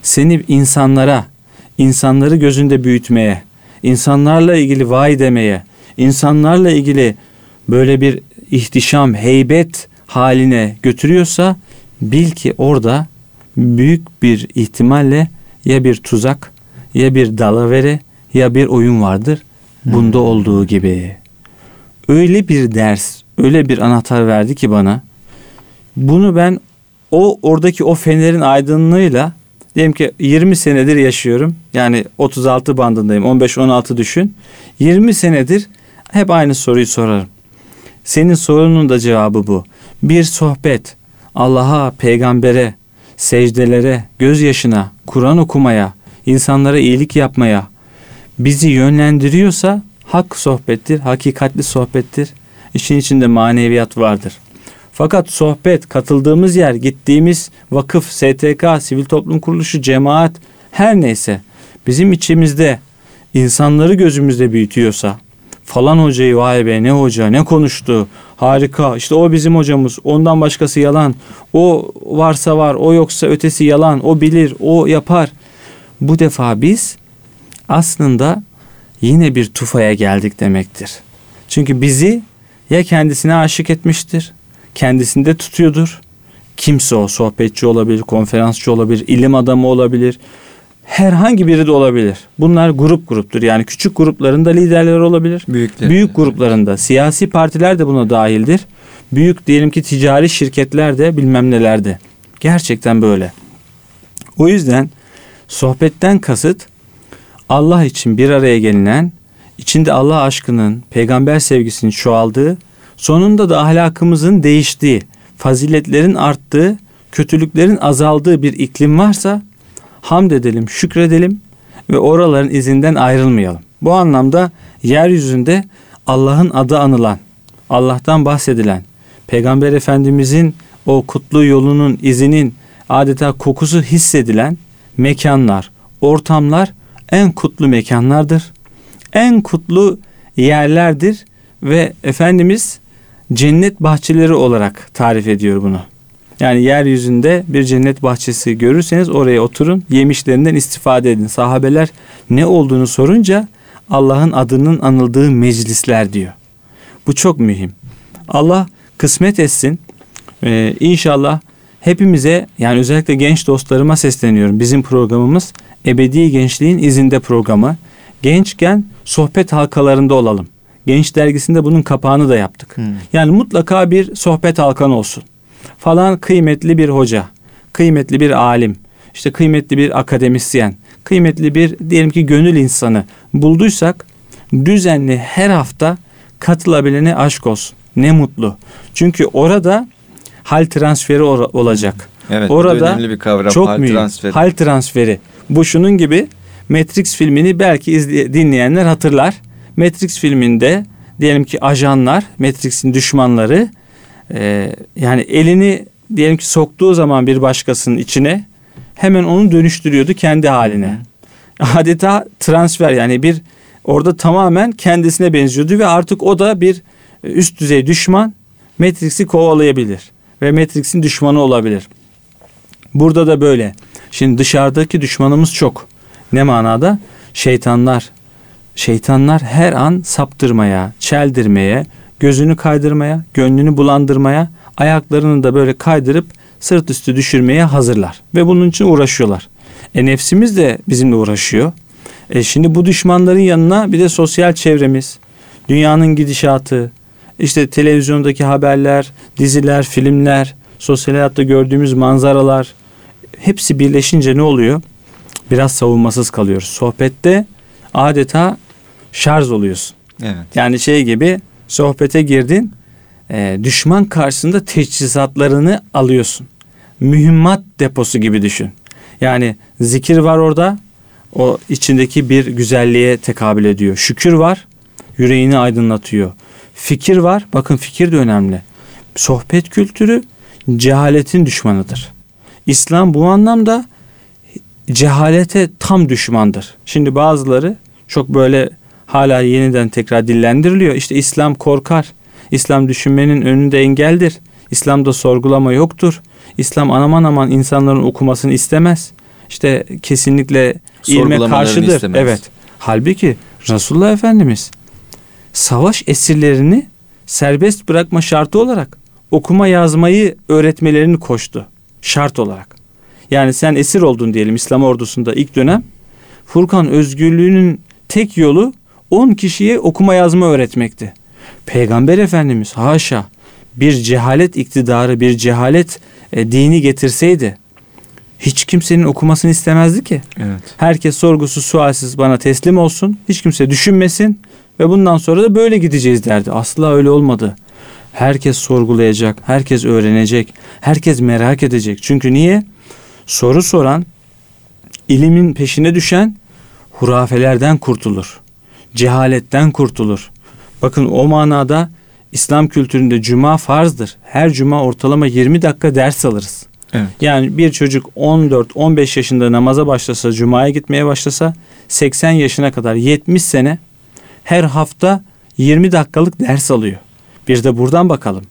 seni insanlara, insanları gözünde büyütmeye, insanlarla ilgili vay demeye, insanlarla ilgili böyle bir ihtişam, heybet haline götürüyorsa bil ki orada büyük bir ihtimalle ya bir tuzak ya bir dalavere ya bir oyun vardır. Bunda hmm. olduğu gibi. Öyle bir ders, öyle bir anahtar verdi ki bana. Bunu ben o oradaki o fenerin aydınlığıyla diyelim ki 20 senedir yaşıyorum. Yani 36 bandındayım. 15-16 düşün. 20 senedir hep aynı soruyu sorarım. Senin sorunun da cevabı bu. Bir sohbet Allah'a, peygambere, secdelere, gözyaşına, Kur'an okumaya, insanlara iyilik yapmaya bizi yönlendiriyorsa hak sohbettir, hakikatli sohbettir. İşin içinde maneviyat vardır. Fakat sohbet, katıldığımız yer, gittiğimiz vakıf, STK, sivil toplum kuruluşu, cemaat her neyse bizim içimizde insanları gözümüzde büyütüyorsa falan hocayı vay be ne hoca ne konuştu harika işte o bizim hocamız ondan başkası yalan o varsa var o yoksa ötesi yalan o bilir o yapar bu defa biz aslında yine bir tufaya geldik demektir. Çünkü bizi ya kendisine aşık etmiştir, kendisinde tutuyordur. Kimse o sohbetçi olabilir, konferansçı olabilir, ilim adamı olabilir. Herhangi biri de olabilir. Bunlar grup gruptur. Yani küçük gruplarında liderler olabilir. Büyükler. Büyük gruplarında. Siyasi partiler de buna dahildir. Büyük diyelim ki ticari şirketler de bilmem nelerde. Gerçekten böyle. O yüzden sohbetten kasıt Allah için bir araya gelinen, içinde Allah aşkının, peygamber sevgisinin çoğaldığı, sonunda da ahlakımızın değiştiği, faziletlerin arttığı, kötülüklerin azaldığı bir iklim varsa hamd edelim, şükredelim ve oraların izinden ayrılmayalım. Bu anlamda yeryüzünde Allah'ın adı anılan, Allah'tan bahsedilen, Peygamber Efendimizin o kutlu yolunun izinin adeta kokusu hissedilen mekanlar, ortamlar en kutlu mekanlardır. En kutlu yerlerdir ve Efendimiz cennet bahçeleri olarak tarif ediyor bunu. Yani yeryüzünde bir cennet bahçesi görürseniz oraya oturun, yemişlerinden istifade edin. Sahabeler ne olduğunu sorunca Allah'ın adının anıldığı meclisler diyor. Bu çok mühim. Allah kısmet etsin. Ee, inşallah hepimize yani özellikle genç dostlarıma sesleniyorum. Bizim programımız Ebedi Gençliğin izinde programı. Gençken sohbet halkalarında olalım. Genç dergisinde bunun kapağını da yaptık. Hmm. Yani mutlaka bir sohbet halkan olsun. Falan kıymetli bir hoca, kıymetli bir alim, işte kıymetli bir akademisyen, kıymetli bir diyelim ki gönül insanı bulduysak düzenli her hafta katılabilene aşk olsun. Ne mutlu. Çünkü orada hal transferi olacak. Evet, Orada önemli bir kavram. Çok hal mühim. Transferi. Hal transferi. Bu şunun gibi Matrix filmini belki izley- dinleyenler hatırlar. Matrix filminde diyelim ki ajanlar, Matrix'in düşmanları e, yani elini diyelim ki soktuğu zaman bir başkasının içine hemen onu dönüştürüyordu kendi haline. Adeta transfer yani bir orada tamamen kendisine benziyordu ve artık o da bir üst düzey düşman Matrix'i kovalayabilir ve Matrix'in düşmanı olabilir. Burada da böyle. Şimdi dışarıdaki düşmanımız çok. Ne manada? Şeytanlar. Şeytanlar her an saptırmaya, çeldirmeye, gözünü kaydırmaya, gönlünü bulandırmaya, ayaklarını da böyle kaydırıp sırt üstü düşürmeye hazırlar. Ve bunun için uğraşıyorlar. E nefsimiz de bizimle uğraşıyor. E şimdi bu düşmanların yanına bir de sosyal çevremiz, dünyanın gidişatı, işte televizyondaki haberler, diziler, filmler, sosyal hayatta gördüğümüz manzaralar hepsi birleşince ne oluyor? Biraz savunmasız kalıyoruz. Sohbette adeta şarj oluyorsun. Evet. Yani şey gibi sohbete girdin, e, düşman karşısında teçhizatlarını alıyorsun. Mühimmat deposu gibi düşün. Yani zikir var orada, o içindeki bir güzelliğe tekabül ediyor. Şükür var, yüreğini aydınlatıyor. Fikir var, bakın fikir de önemli. Sohbet kültürü cehaletin düşmanıdır. İslam bu anlamda cehalete tam düşmandır. Şimdi bazıları çok böyle hala yeniden tekrar dillendiriliyor. İşte İslam korkar. İslam düşünmenin önünde engeldir. İslam'da sorgulama yoktur. İslam anaman aman insanların okumasını istemez. İşte kesinlikle ilme karşıdır. Istemez. Evet. Halbuki Resulullah Efendimiz savaş esirlerini serbest bırakma şartı olarak okuma yazmayı öğretmelerini koştu. Şart olarak. Yani sen esir oldun diyelim İslam ordusunda ilk dönem. Furkan özgürlüğünün tek yolu 10 kişiye okuma yazma öğretmekti. Peygamber Efendimiz haşa bir cehalet iktidarı, bir cehalet e, dini getirseydi hiç kimsenin okumasını istemezdi ki. Evet. Herkes sorgusu sualsiz bana teslim olsun. Hiç kimse düşünmesin ve bundan sonra da böyle gideceğiz derdi. Asla öyle olmadı. Herkes sorgulayacak, herkes öğrenecek, herkes merak edecek. Çünkü niye? Soru soran, ilimin peşine düşen hurafelerden kurtulur. Cehaletten kurtulur. Bakın o manada İslam kültüründe cuma farzdır. Her cuma ortalama 20 dakika ders alırız. Evet. Yani bir çocuk 14-15 yaşında namaza başlasa, cumaya gitmeye başlasa 80 yaşına kadar 70 sene her hafta 20 dakikalık ders alıyor. Bir de buradan bakalım.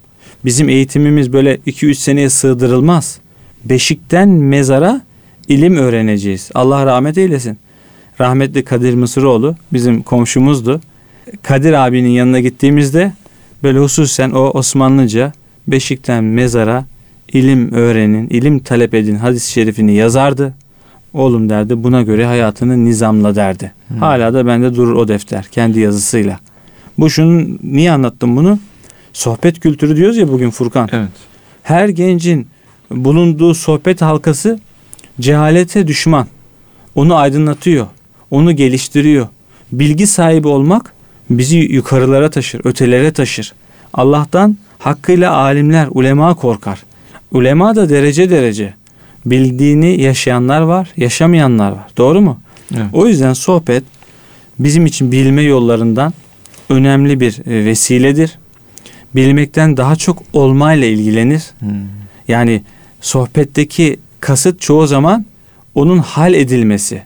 Bizim eğitimimiz böyle 2-3 seneye sığdırılmaz. Beşikten mezara ilim öğreneceğiz. Allah rahmet eylesin. Rahmetli Kadir Mısıroğlu bizim komşumuzdu. Kadir abinin yanına gittiğimizde böyle hususen o Osmanlıca Beşikten mezara ilim öğrenin, ilim talep edin hadis-i şerifini yazardı. Oğlum derdi buna göre hayatını nizamla derdi. Hmm. Hala da bende durur o defter kendi yazısıyla. Bu şunun niye anlattım bunu? Sohbet kültürü diyoruz ya bugün Furkan. Evet. Her gencin bulunduğu sohbet halkası cehalete düşman. Onu aydınlatıyor. Onu geliştiriyor. Bilgi sahibi olmak bizi yukarılara taşır, ötelere taşır. Allah'tan hakkıyla alimler, ulema korkar. Ulema da derece derece. Bildiğini yaşayanlar var, yaşamayanlar var. Doğru mu? Evet. O yüzden sohbet bizim için bilme yollarından önemli bir e, vesiledir. Bilmekten daha çok olmayla ilgilenir. Hmm. Yani sohbetteki kasıt çoğu zaman onun hal edilmesi.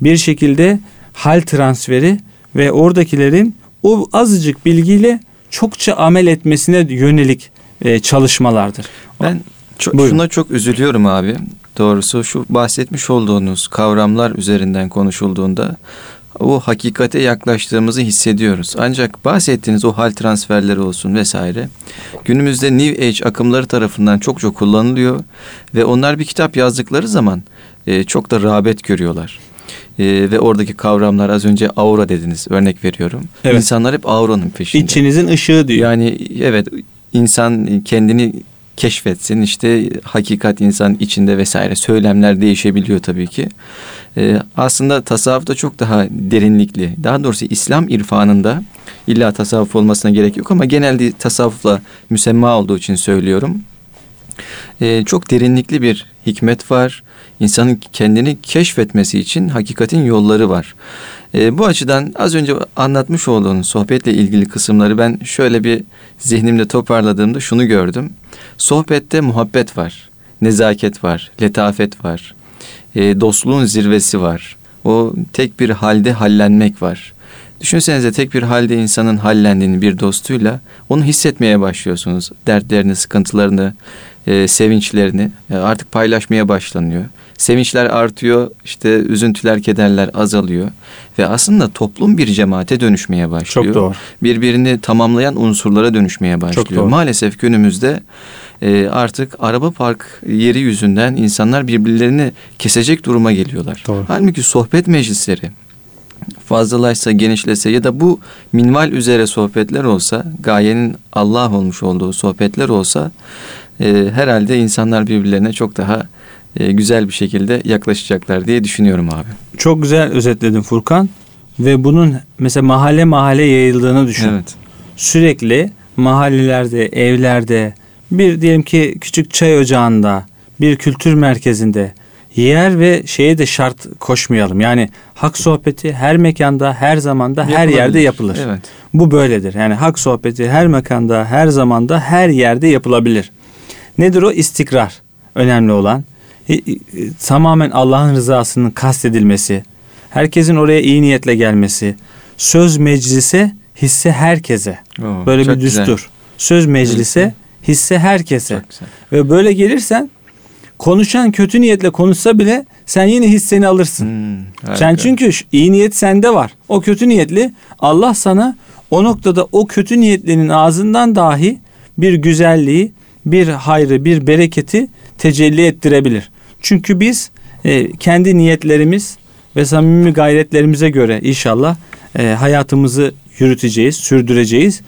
Bir şekilde hal transferi ve oradakilerin o azıcık bilgiyle çokça amel etmesine yönelik e, çalışmalardır. Ben çok, Buyurun. şuna çok üzülüyorum abi. Doğrusu şu bahsetmiş olduğunuz kavramlar üzerinden konuşulduğunda o hakikate yaklaştığımızı hissediyoruz. Ancak bahsettiğiniz o hal transferleri olsun vesaire günümüzde New Age akımları tarafından çok çok kullanılıyor ve onlar bir kitap yazdıkları zaman e, çok da rağbet görüyorlar. E, ve oradaki kavramlar az önce aura dediniz örnek veriyorum. Evet. İnsanlar hep auranın peşinde. İçinizin ışığı diyor. Yani evet insan kendini keşfetsin işte hakikat insan içinde vesaire söylemler değişebiliyor tabii ki. Ee, aslında tasavvufta çok daha derinlikli daha doğrusu İslam irfanında illa tasavvuf olmasına gerek yok ama genelde tasavvufla müsemma olduğu için söylüyorum. Ee, çok derinlikli bir hikmet var. İnsanın kendini keşfetmesi için hakikatin yolları var. Ee, bu açıdan az önce anlatmış olduğunuz sohbetle ilgili kısımları ben şöyle bir zihnimde toparladığımda şunu gördüm. Sohbette muhabbet var, nezaket var, letafet var, e, dostluğun zirvesi var. O tek bir halde hallenmek var. Düşünsenize tek bir halde insanın hallendiğini bir dostuyla onu hissetmeye başlıyorsunuz. Dertlerini, sıkıntılarını, e, sevinçlerini e, artık paylaşmaya başlanıyor. Sevinçler artıyor, işte üzüntüler, kederler azalıyor ve aslında toplum bir cemaate dönüşmeye başlıyor. Çok doğru. Birbirini tamamlayan unsurlara dönüşmeye başlıyor. doğru. Maalesef günümüzde e, artık araba park yeri yüzünden insanlar birbirlerini kesecek duruma geliyorlar. Doğru. Halbuki sohbet meclisleri fazlalaşsa, genişlese ya da bu minval üzere sohbetler olsa, gayenin Allah olmuş olduğu sohbetler olsa e, herhalde insanlar birbirlerine çok daha e, güzel bir şekilde yaklaşacaklar diye düşünüyorum abi. Çok güzel özetledin Furkan. Ve bunun mesela mahalle mahalle yayıldığını düşün. Evet. Sürekli mahallelerde, evlerde, bir diyelim ki küçük çay ocağında, bir kültür merkezinde yer ve şeye de şart koşmayalım. Yani hak sohbeti her mekanda, her zamanda, her Yapılabilir. yerde yapılır. Evet. Bu böyledir. Yani hak sohbeti her mekanda, her zamanda, her yerde yapılabilir. Nedir o? İstikrar. Önemli olan. Tamamen Allah'ın rızasının kastedilmesi. Herkesin oraya iyi niyetle gelmesi. Söz meclise, hisse herkese. Oo, Böyle bir güzel. düstur. Söz meclise, hisse herkese. Güzel. Ve böyle gelirsen konuşan kötü niyetle konuşsa bile sen yine hisseni alırsın. Hmm, harika. Sen çünkü iyi niyet sende var. O kötü niyetli Allah sana o noktada o kötü niyetlinin ağzından dahi bir güzelliği, bir hayrı, bir bereketi tecelli ettirebilir. Çünkü biz e, kendi niyetlerimiz ve samimi gayretlerimize göre inşallah e, hayatımızı yürüteceğiz, sürdüreceğiz.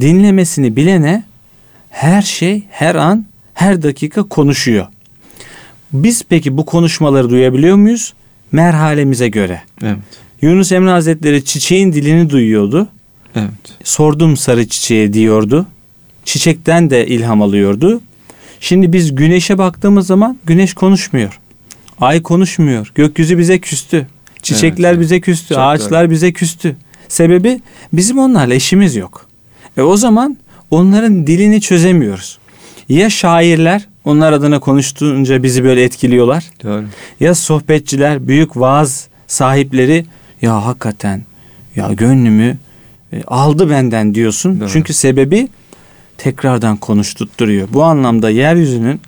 Dinlemesini bilene her şey, her an, her dakika konuşuyor. Biz peki bu konuşmaları duyabiliyor muyuz? Merhalemize göre. Evet. Yunus Emre Hazretleri çiçeğin dilini duyuyordu. Evet. Sordum sarı çiçeğe diyordu. Çiçekten de ilham alıyordu. Şimdi biz güneşe baktığımız zaman güneş konuşmuyor. Ay konuşmuyor. Gökyüzü bize küstü. Çiçekler Evet, bize küstü. Çok ağaçlar bize küstü. Sebebi bizim onlarla işimiz yok. E o zaman onların dilini çözemiyoruz. Ya şairler onlar adına konuştuğunca bizi böyle etkiliyorlar. Doğru. Ya sohbetçiler, büyük vaaz sahipleri ya hakikaten ya gönlümü e, aldı benden diyorsun. Doğru. Çünkü sebebi tekrardan konuşturtturuyor. Bu anlamda yeryüzünün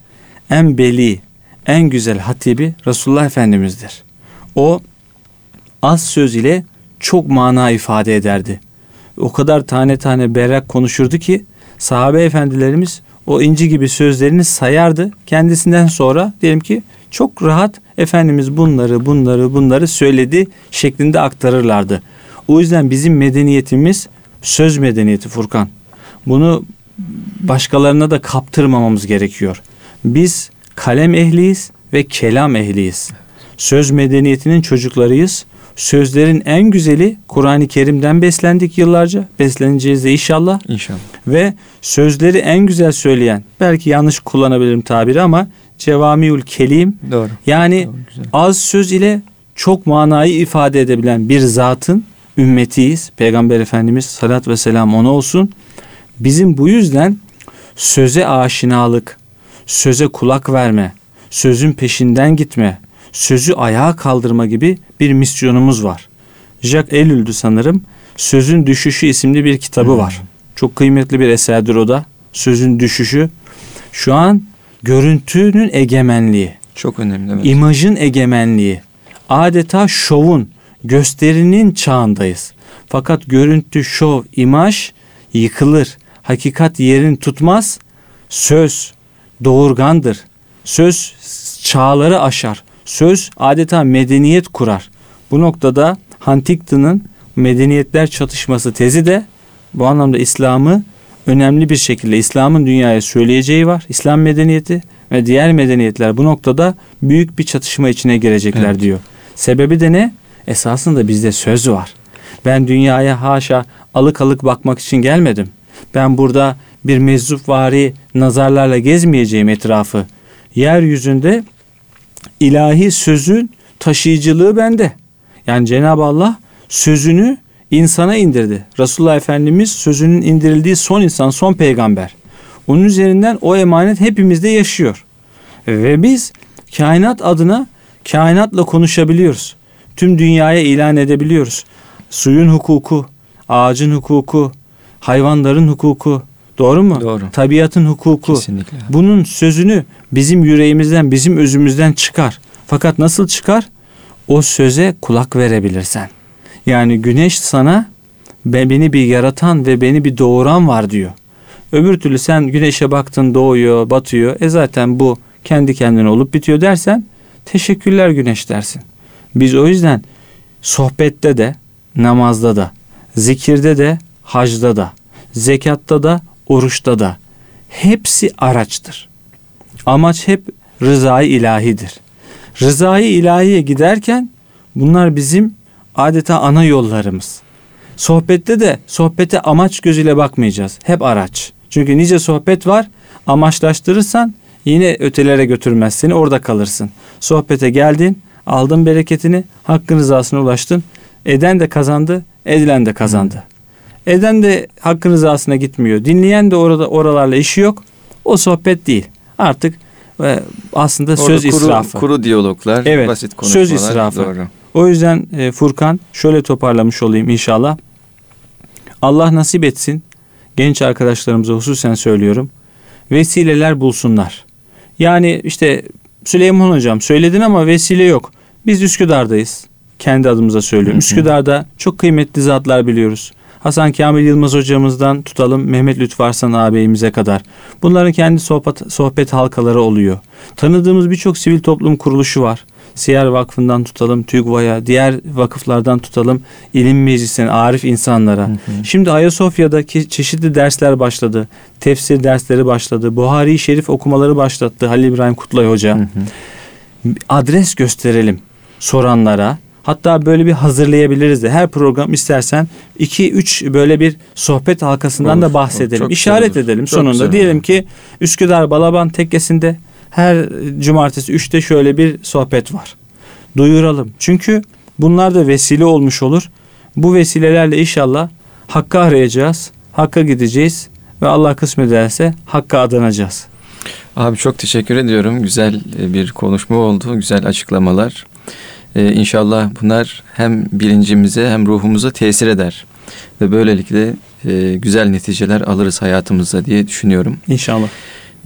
en beli, en güzel hatibi Resulullah Efendimiz'dir. O az söz ile çok mana ifade ederdi. O kadar tane tane berrak konuşurdu ki sahabe efendilerimiz o inci gibi sözlerini sayardı. Kendisinden sonra diyelim ki çok rahat Efendimiz bunları bunları bunları söyledi şeklinde aktarırlardı. O yüzden bizim medeniyetimiz söz medeniyeti Furkan. Bunu başkalarına da kaptırmamamız gerekiyor. Biz kalem ehliyiz ve kelam ehliyiz. Söz medeniyetinin çocuklarıyız. Sözlerin en güzeli Kur'an-ı Kerim'den beslendik yıllarca. Besleneceğiz de inşallah İnşallah. ve sözleri en güzel söyleyen belki yanlış kullanabilirim tabiri ama cevamiül kelim Doğru. yani Doğru, güzel. az söz ile çok manayı ifade edebilen bir zatın ümmetiyiz. Peygamber Efendimiz salat ve selam ona olsun. Bizim bu yüzden söze aşinalık, söze kulak verme, sözün peşinden gitme, sözü ayağa kaldırma gibi bir misyonumuz var. Jacques Ellul'dü sanırım. Sözün Düşüşü isimli bir kitabı Hmm. var. Çok kıymetli bir eserdir o da. Sözün Düşüşü. Şu an görüntünün egemenliği, Çok önemli. Evet. imajın egemenliği, adeta şovun, gösterinin çağındayız. Fakat görüntü, şov, imaj yıkılır. Hakikat yerini tutmaz. Söz doğurgandır. Söz çağları aşar. Söz adeta medeniyet kurar. Bu noktada Huntington'ın medeniyetler çatışması tezi de bu anlamda İslam'ı önemli bir şekilde İslam'ın dünyaya söyleyeceği var. İslam medeniyeti ve diğer medeniyetler bu noktada büyük bir çatışma içine girecekler Evet. diyor. Sebebi de ne? Esasında bizde söz var. Ben dünyaya haşa alık alık bakmak için gelmedim. Ben burada bir mezzupvari nazarlarla gezmeyeceğim etrafı. Yeryüzünde ilahi sözün taşıyıcılığı bende. Yani Cenab-ı Allah sözünü insana indirdi. Resulullah Efendimiz sözünün indirildiği son insan, son peygamber. Onun üzerinden o emanet hepimizde yaşıyor. Ve biz kainat adına kainatla konuşabiliyoruz. Tüm dünyaya ilan edebiliyoruz. Suyun hukuku, ağacın hukuku, hayvanların hukuku. Doğru mu? Doğru. Tabiatın hukuku. Kesinlikle. Bunun sözünü bizim yüreğimizden, bizim özümüzden çıkar. Fakat nasıl çıkar? O söze kulak verebilirsen. Yani güneş sana "Ben- beni bir yaratan ve beni bir doğuran var diyor. Öbür türlü sen güneşe baktın doğuyor, batıyor. E zaten bu kendi kendine olup bitiyor dersen teşekkürler güneş dersin. Biz o yüzden sohbette de, namazda da, zikirde de, hacda da, zekatta da, oruçta da hepsi araçtır. Amaç hep rızayı ilahidir. Rızayı ilahiye giderken bunlar bizim adeta ana yollarımız. Sohbette de sohbete amaç gözüyle bakmayacağız. Hep araç. Çünkü nice sohbet var. Amaçlaştırırsan yine ötelere götürmez seni orada kalırsın. Sohbete geldin, aldın bereketini, hakkın rızasına ulaştın. Eden de kazandı, edilen de kazandı. Eden de hakkın rızasına gitmiyor. Dinleyen de orada oralarla işi yok. O sohbet değil. Artık e, aslında Orada söz kuru, israfı. Kuru diyaloglar, Evet, basit söz konuşmalar. israfı. Doğru. O yüzden e, Furkan şöyle toparlamış olayım inşallah. Allah nasip etsin genç arkadaşlarımıza hususen söylüyorum. Vesileler bulsunlar. Yani işte Süleyman Hocam söyledin ama vesile yok. Biz Üsküdar'dayız. Kendi adımıza söylüyorum. Üsküdar'da çok kıymetli zatlar biliyoruz. Hasan Kamil Yılmaz hocamızdan tutalım Mehmet Lütfü Arslan ağabeyimize kadar. Bunların kendi sohbet, sohbet halkaları oluyor. Tanıdığımız birçok sivil toplum kuruluşu var. Siyer Vakfı'ndan tutalım TÜGVA'ya, diğer vakıflardan tutalım ilim meclisine, arif insanlara. Şimdi Ayasofya'daki çeşitli dersler başladı. Tefsir dersleri başladı. Buhari Şerif okumaları başlattı Halil İbrahim Kutlay Hoca. Adres gösterelim soranlara. Hatta böyle bir hazırlayabiliriz de her program istersen 2-3 böyle bir sohbet halkasından Olur, da olur. bahsedelim. Çok İşaret olur. edelim Çok sonunda. güzel Diyelim olur. ki Üsküdar Balaban Tekkesi'nde her cumartesi 3'te şöyle bir sohbet var. Duyuralım. Çünkü bunlar da vesile olmuş olur. Bu vesilelerle inşallah Hakk'a arayacağız. Hakka gideceğiz ve Allah kısmet ederse Hakk'a adanacağız. Abi çok teşekkür ediyorum. Güzel e, bir konuşma oldu. Güzel açıklamalar. Ee, inşallah bunlar hem bilincimize hem ruhumuza tesir eder. Ve böylelikle e, güzel neticeler alırız hayatımızda diye düşünüyorum. İnşallah.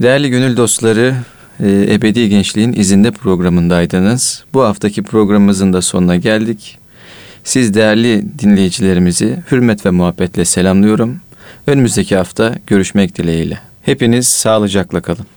Değerli gönül dostları, e, Ebedi Gençliğin izinde programındaydınız. Bu haftaki programımızın da sonuna geldik. Siz değerli dinleyicilerimizi hürmet ve muhabbetle selamlıyorum. Önümüzdeki hafta görüşmek dileğiyle. Hepiniz sağlıcakla kalın.